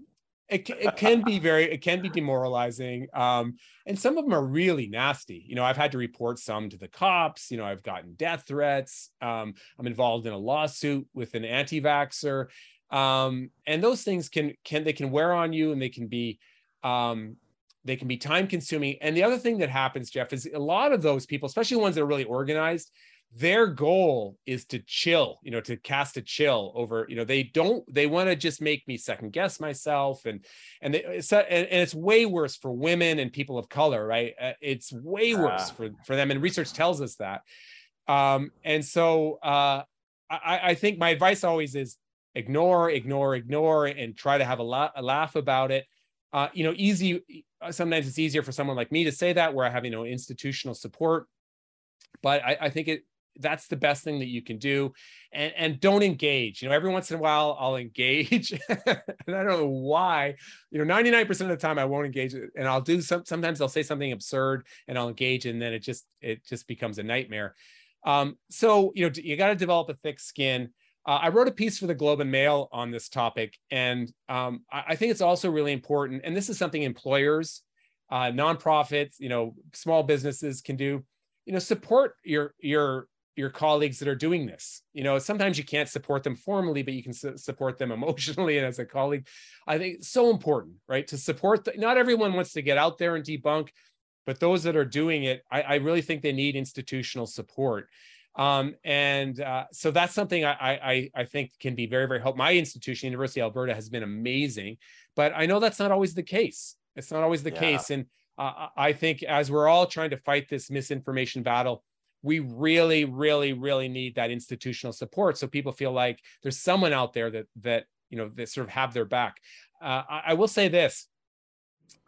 it, it can be very, it can be demoralizing. Um, and some of them are really nasty. You know, I've had to report some to the cops. You know, I've gotten death threats. Um, I'm involved in a lawsuit with an anti-vaxxer. Um, and those things can, can, they can wear on you and they can be, um, they can be time consuming. And the other thing that happens, Jeff, is a lot of those people, especially ones that are really organized, their goal is to chill you know to cast a chill over you know they don't they want to just make me second guess myself. And and, they, it's, and, and it's way worse for women and people of color right? Uh, it's way worse for for them. And research tells us that. Um and so uh i i think my advice always is ignore ignore ignore and try to have a, la- a laugh about it. Uh you know easy sometimes it's easier for someone like me to say that where i have you know institutional support but I, I, think it that's the best thing that you can do. And and don't engage. You know every once in a while i'll engage and i don't know why. You know 99% of the time i won't engage and i'll do some sometimes i'll say something absurd and i'll engage and then it just it just becomes a nightmare. Um, so you know you got to develop a thick skin uh, i wrote a piece for the globe and mail on this topic and um, I, I think it's also really important and this is something employers uh, nonprofits you know small businesses can do you know support your your your colleagues that are doing this. You know sometimes you can't support them formally but you can su- support them emotionally and as a colleague. I think it's so important right to support the, not everyone wants to get out there and debunk but those that are doing it i, I really think they need institutional support um, and uh, so that's something I, I, I think can be very very helpful my institution university of alberta has been amazing but i know that's not always the case. It's not always the yeah. case. And uh, i think as we're all trying to fight this misinformation battle we really really really need that institutional support so people feel like there's someone out there that that you know that sort of have their back. Uh, I, I, will say this.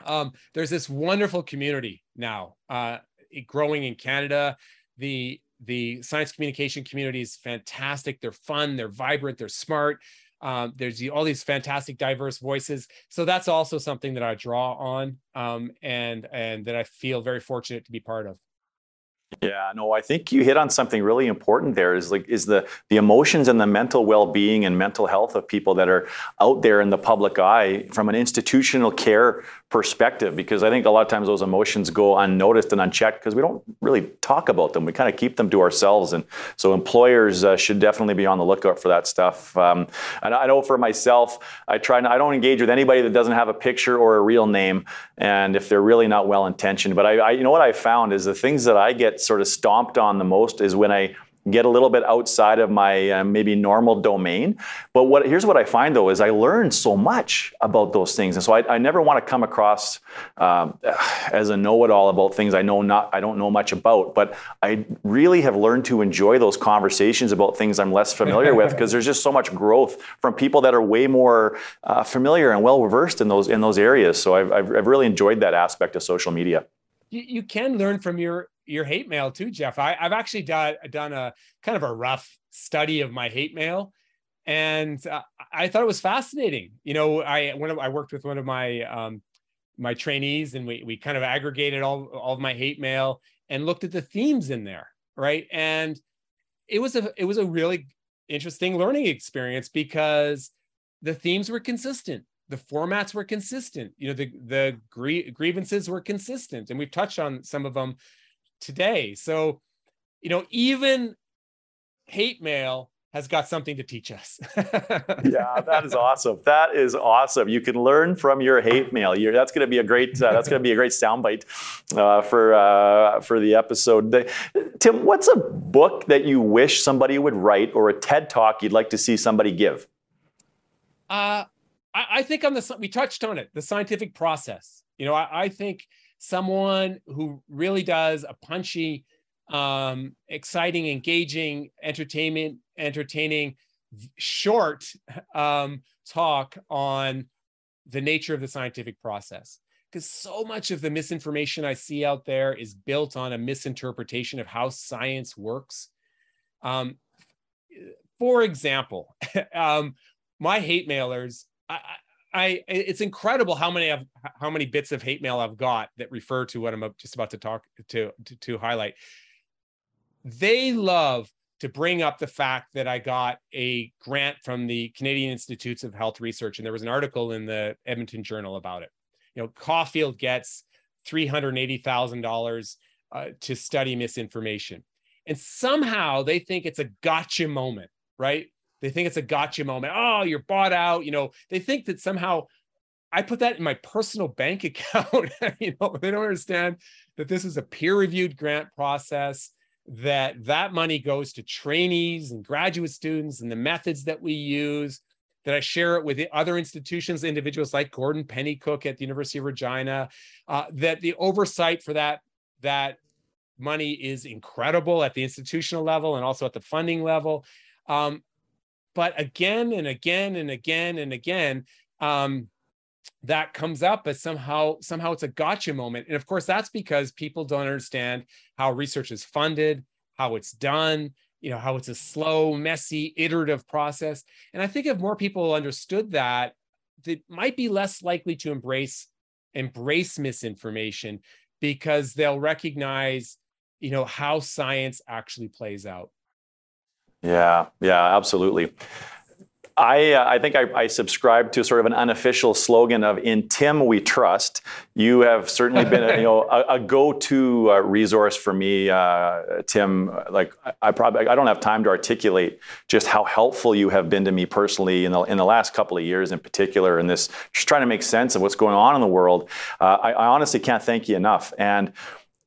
Um, there's this wonderful community now uh, growing in canada. The the science communication community is fantastic. They're fun they're vibrant they're smart. Um, there's all these fantastic diverse voices. So that's also something that i draw on um, and and that i feel very fortunate to be part of yeah, no, I think you hit on something really important there is like is the the emotions and the mental well-being and mental health of people that are out there in the public eye from an institutional care perspective because I think a lot of times those emotions go unnoticed and unchecked because we don't really talk about them. We kind of keep them to ourselves and so employers uh, should definitely be on the lookout for that stuff. Um, and I know for myself, I try not, I don't engage with anybody that doesn't have a picture or a real name and if they're really not well intentioned. But I, I you know what I found is the things that I get sort of stomped on the most is when I get a little bit outside of my uh, maybe normal domain. But what here's what I find though is I learn so much about those things, and so I, I never want to come across um, as a know-it-all about things I know not I don't know much about. But I really have learned to enjoy those conversations about things I'm less familiar with because there's just so much growth from people that are way more uh, familiar and well versed in those in those areas. So I've, I've, I've really enjoyed that aspect of social media. You, you can learn from your your hate mail too, Jeff. I, have actually done done a kind of a rough study of my hate mail, and uh, I thought it was fascinating. You know, I when I worked with one of my um, my trainees, and we we kind of aggregated all all of my hate mail and looked at the themes in there, right? And it was a it was a really interesting learning experience because the themes were consistent the formats were consistent you know the the grievances were consistent and we've touched on some of them today. So, you know, even hate mail has got something to teach us. yeah, that is awesome. That is awesome. You can learn from your hate mail. You're, that's going to be a great. Uh, that's going to be a great soundbite uh, for uh, for the episode. The, Tim, what's a book that you wish somebody would write, or a TED talk you'd like to see somebody give? Uh, I, I think on the we touched on it, the scientific process. You know, I, I think someone who really does a punchy, um, exciting, engaging, entertainment, entertaining, short um, talk on the nature of the scientific process. Because so much of the misinformation I see out there is built on a misinterpretation of how science works. Um, for example, um, my hate mailers, I, I it's incredible how many of how many bits of hate mail I've got that refer to what I'm just about to talk to to, to highlight. They love to bring up the fact that I got a grant from the Canadian Institutes of Health Research, and there was an article in the Edmonton Journal about it. You know, Caulfield gets three hundred eighty thousand uh, dollars to study misinformation, and somehow they think it's a gotcha moment, right? They think it's a gotcha moment. Oh, you're bought out. You know, they think that somehow I put that in my personal bank account. you know, they don't understand that this is a peer-reviewed grant process. that that money goes to trainees and graduate students and the methods that we use that I share it with other institutions, individuals like Gordon Pennycook at the University of Regina, uh, that the oversight for that, that money is incredible at the institutional level and also at the funding level. Um, but again and again and again and again, um, that comes up as somehow somehow it's a gotcha moment. And of course that's because people don't understand how research is funded how it's done you know how it's a slow messy iterative process. And i think if more people understood that they might be less likely to embrace embrace misinformation because they'll recognize you know how science actually plays out yeah yeah absolutely I, uh, I think I, I, subscribe to sort of an unofficial slogan of "In Tim we trust." You have certainly been, a, you know, a, a go-to uh, resource for me, uh, Tim. Like I probably I don't have time to articulate just how helpful you have been to me personally in the in the last couple of years, in particular, in this just trying to make sense of what's going on in the world. Uh, I, I honestly can't thank you enough, and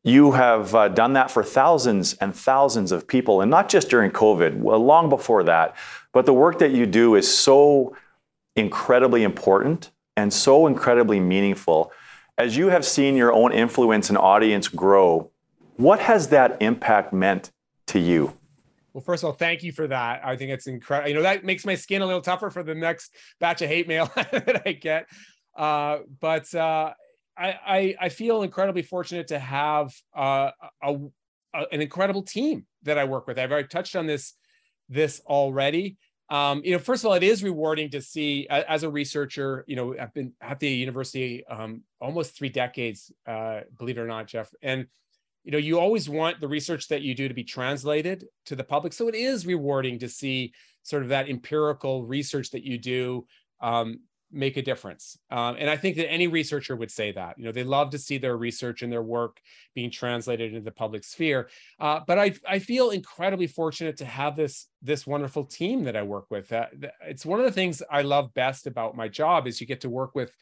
you have uh, done that for thousands and thousands of people, and not just during COVID, well, long before that. But the work that you do is so incredibly important and so incredibly meaningful. As you have seen your own influence and audience grow, what has that impact meant to you? Well, first of all, thank you for that. I think it's incredible. You know, that makes my skin a little tougher for the next batch of hate mail that I get. Uh, but uh, I, I, feel incredibly fortunate to have uh, a, a, an incredible team that I work with. I've already touched on this this already. Um, you know, first of all, it is rewarding to see as a researcher. You know, I've been at the university um, almost three decades, uh, believe it or not, Jeff. And you know, you always want the research that you do to be translated to the public. So it is rewarding to see sort of that empirical research that you do um, make a difference. Um, and I think that any researcher would say that. You know, they love to see their research and their work being translated into the public sphere. Uh, but I, I feel incredibly fortunate to have this this wonderful team that I work with. Uh, it's one of the things I love best about my job is you get to work with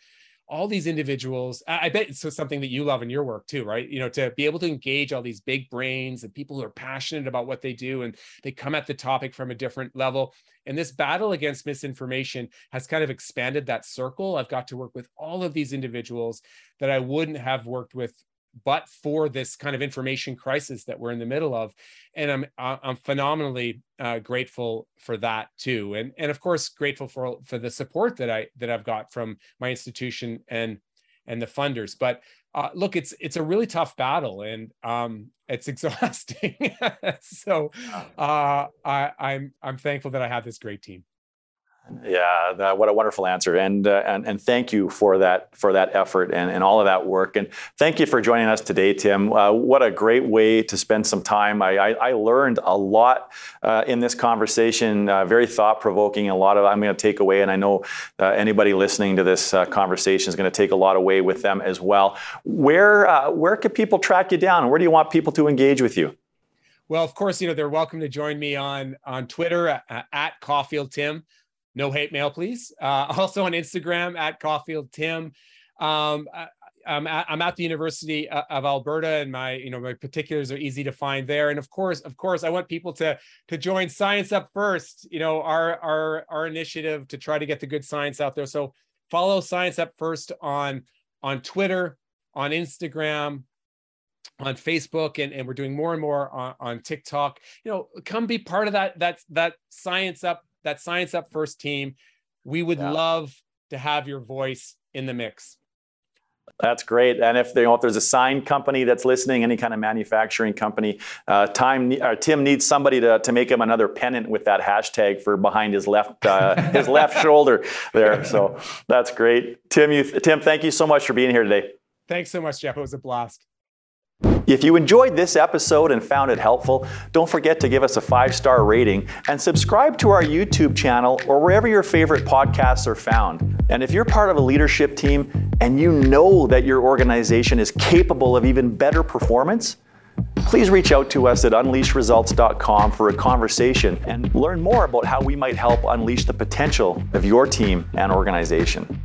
all these individuals i bet it's something that you love in your work too right? You know to be able to engage all these big brains and people who are passionate about what they do and they come at the topic from a different level. And this battle against misinformation has kind of expanded that circle. I've got to work with all of these individuals that i wouldn't have worked with but for this kind of information crisis that we're in the middle of. And i'm i'm phenomenally uh, grateful for that too. And and of course grateful for for the support that i that i've got from my institution and and the funders. But uh, look it's it's a really tough battle and um it's exhausting. So uh i i'm i'm thankful that i have this great team yeah, that, what a wonderful answer, and, uh, and and thank you for that for that effort and, and all of that work, and thank you for joining us today, Tim. Uh, what a great way to spend some time. I, I, I learned a lot uh, in this conversation, uh, very thought provoking. A lot of I'm going to take away, and I know uh, anybody listening to this uh, conversation is going to take a lot away with them as well. Where where can people track you down, and where do you want people to engage with you? Well, of course, you know they're welcome to join me on on Twitter at, at Caulfield Tim no hate mail, please. Uh, also on Instagram at Caulfield Tim. Um, I, I'm at, I'm at the University of Alberta, and my you know my particulars are easy to find there. And of course, of course, I want people to to join Science Up First. You know our our our initiative to try to get the good science out there. So follow Science Up First on on Twitter, on Instagram, on Facebook, and, and we're doing more and more on, on TikTok. You know, come be part of that that that Science Up that Science Up First team. We would yeah. love to have your voice in the mix. That's great. And if, you know, if there's a sign company that's listening, any kind of manufacturing company, uh, time uh, Tim needs somebody to, to make him another pennant with that hashtag for behind his left uh, his left shoulder there. So that's great. Tim, you, Tim, thank you so much for being here today. Thanks so much, Jeff. It was a blast. If you enjoyed this episode and found it helpful, don't forget to give us a five star rating and subscribe to our YouTube channel or wherever your favorite podcasts are found. And if you're part of a leadership team and you know that your organization is capable of even better performance, please reach out to us at unleashresults.com for a conversation and learn more about how we might help unleash the potential of your team and organization.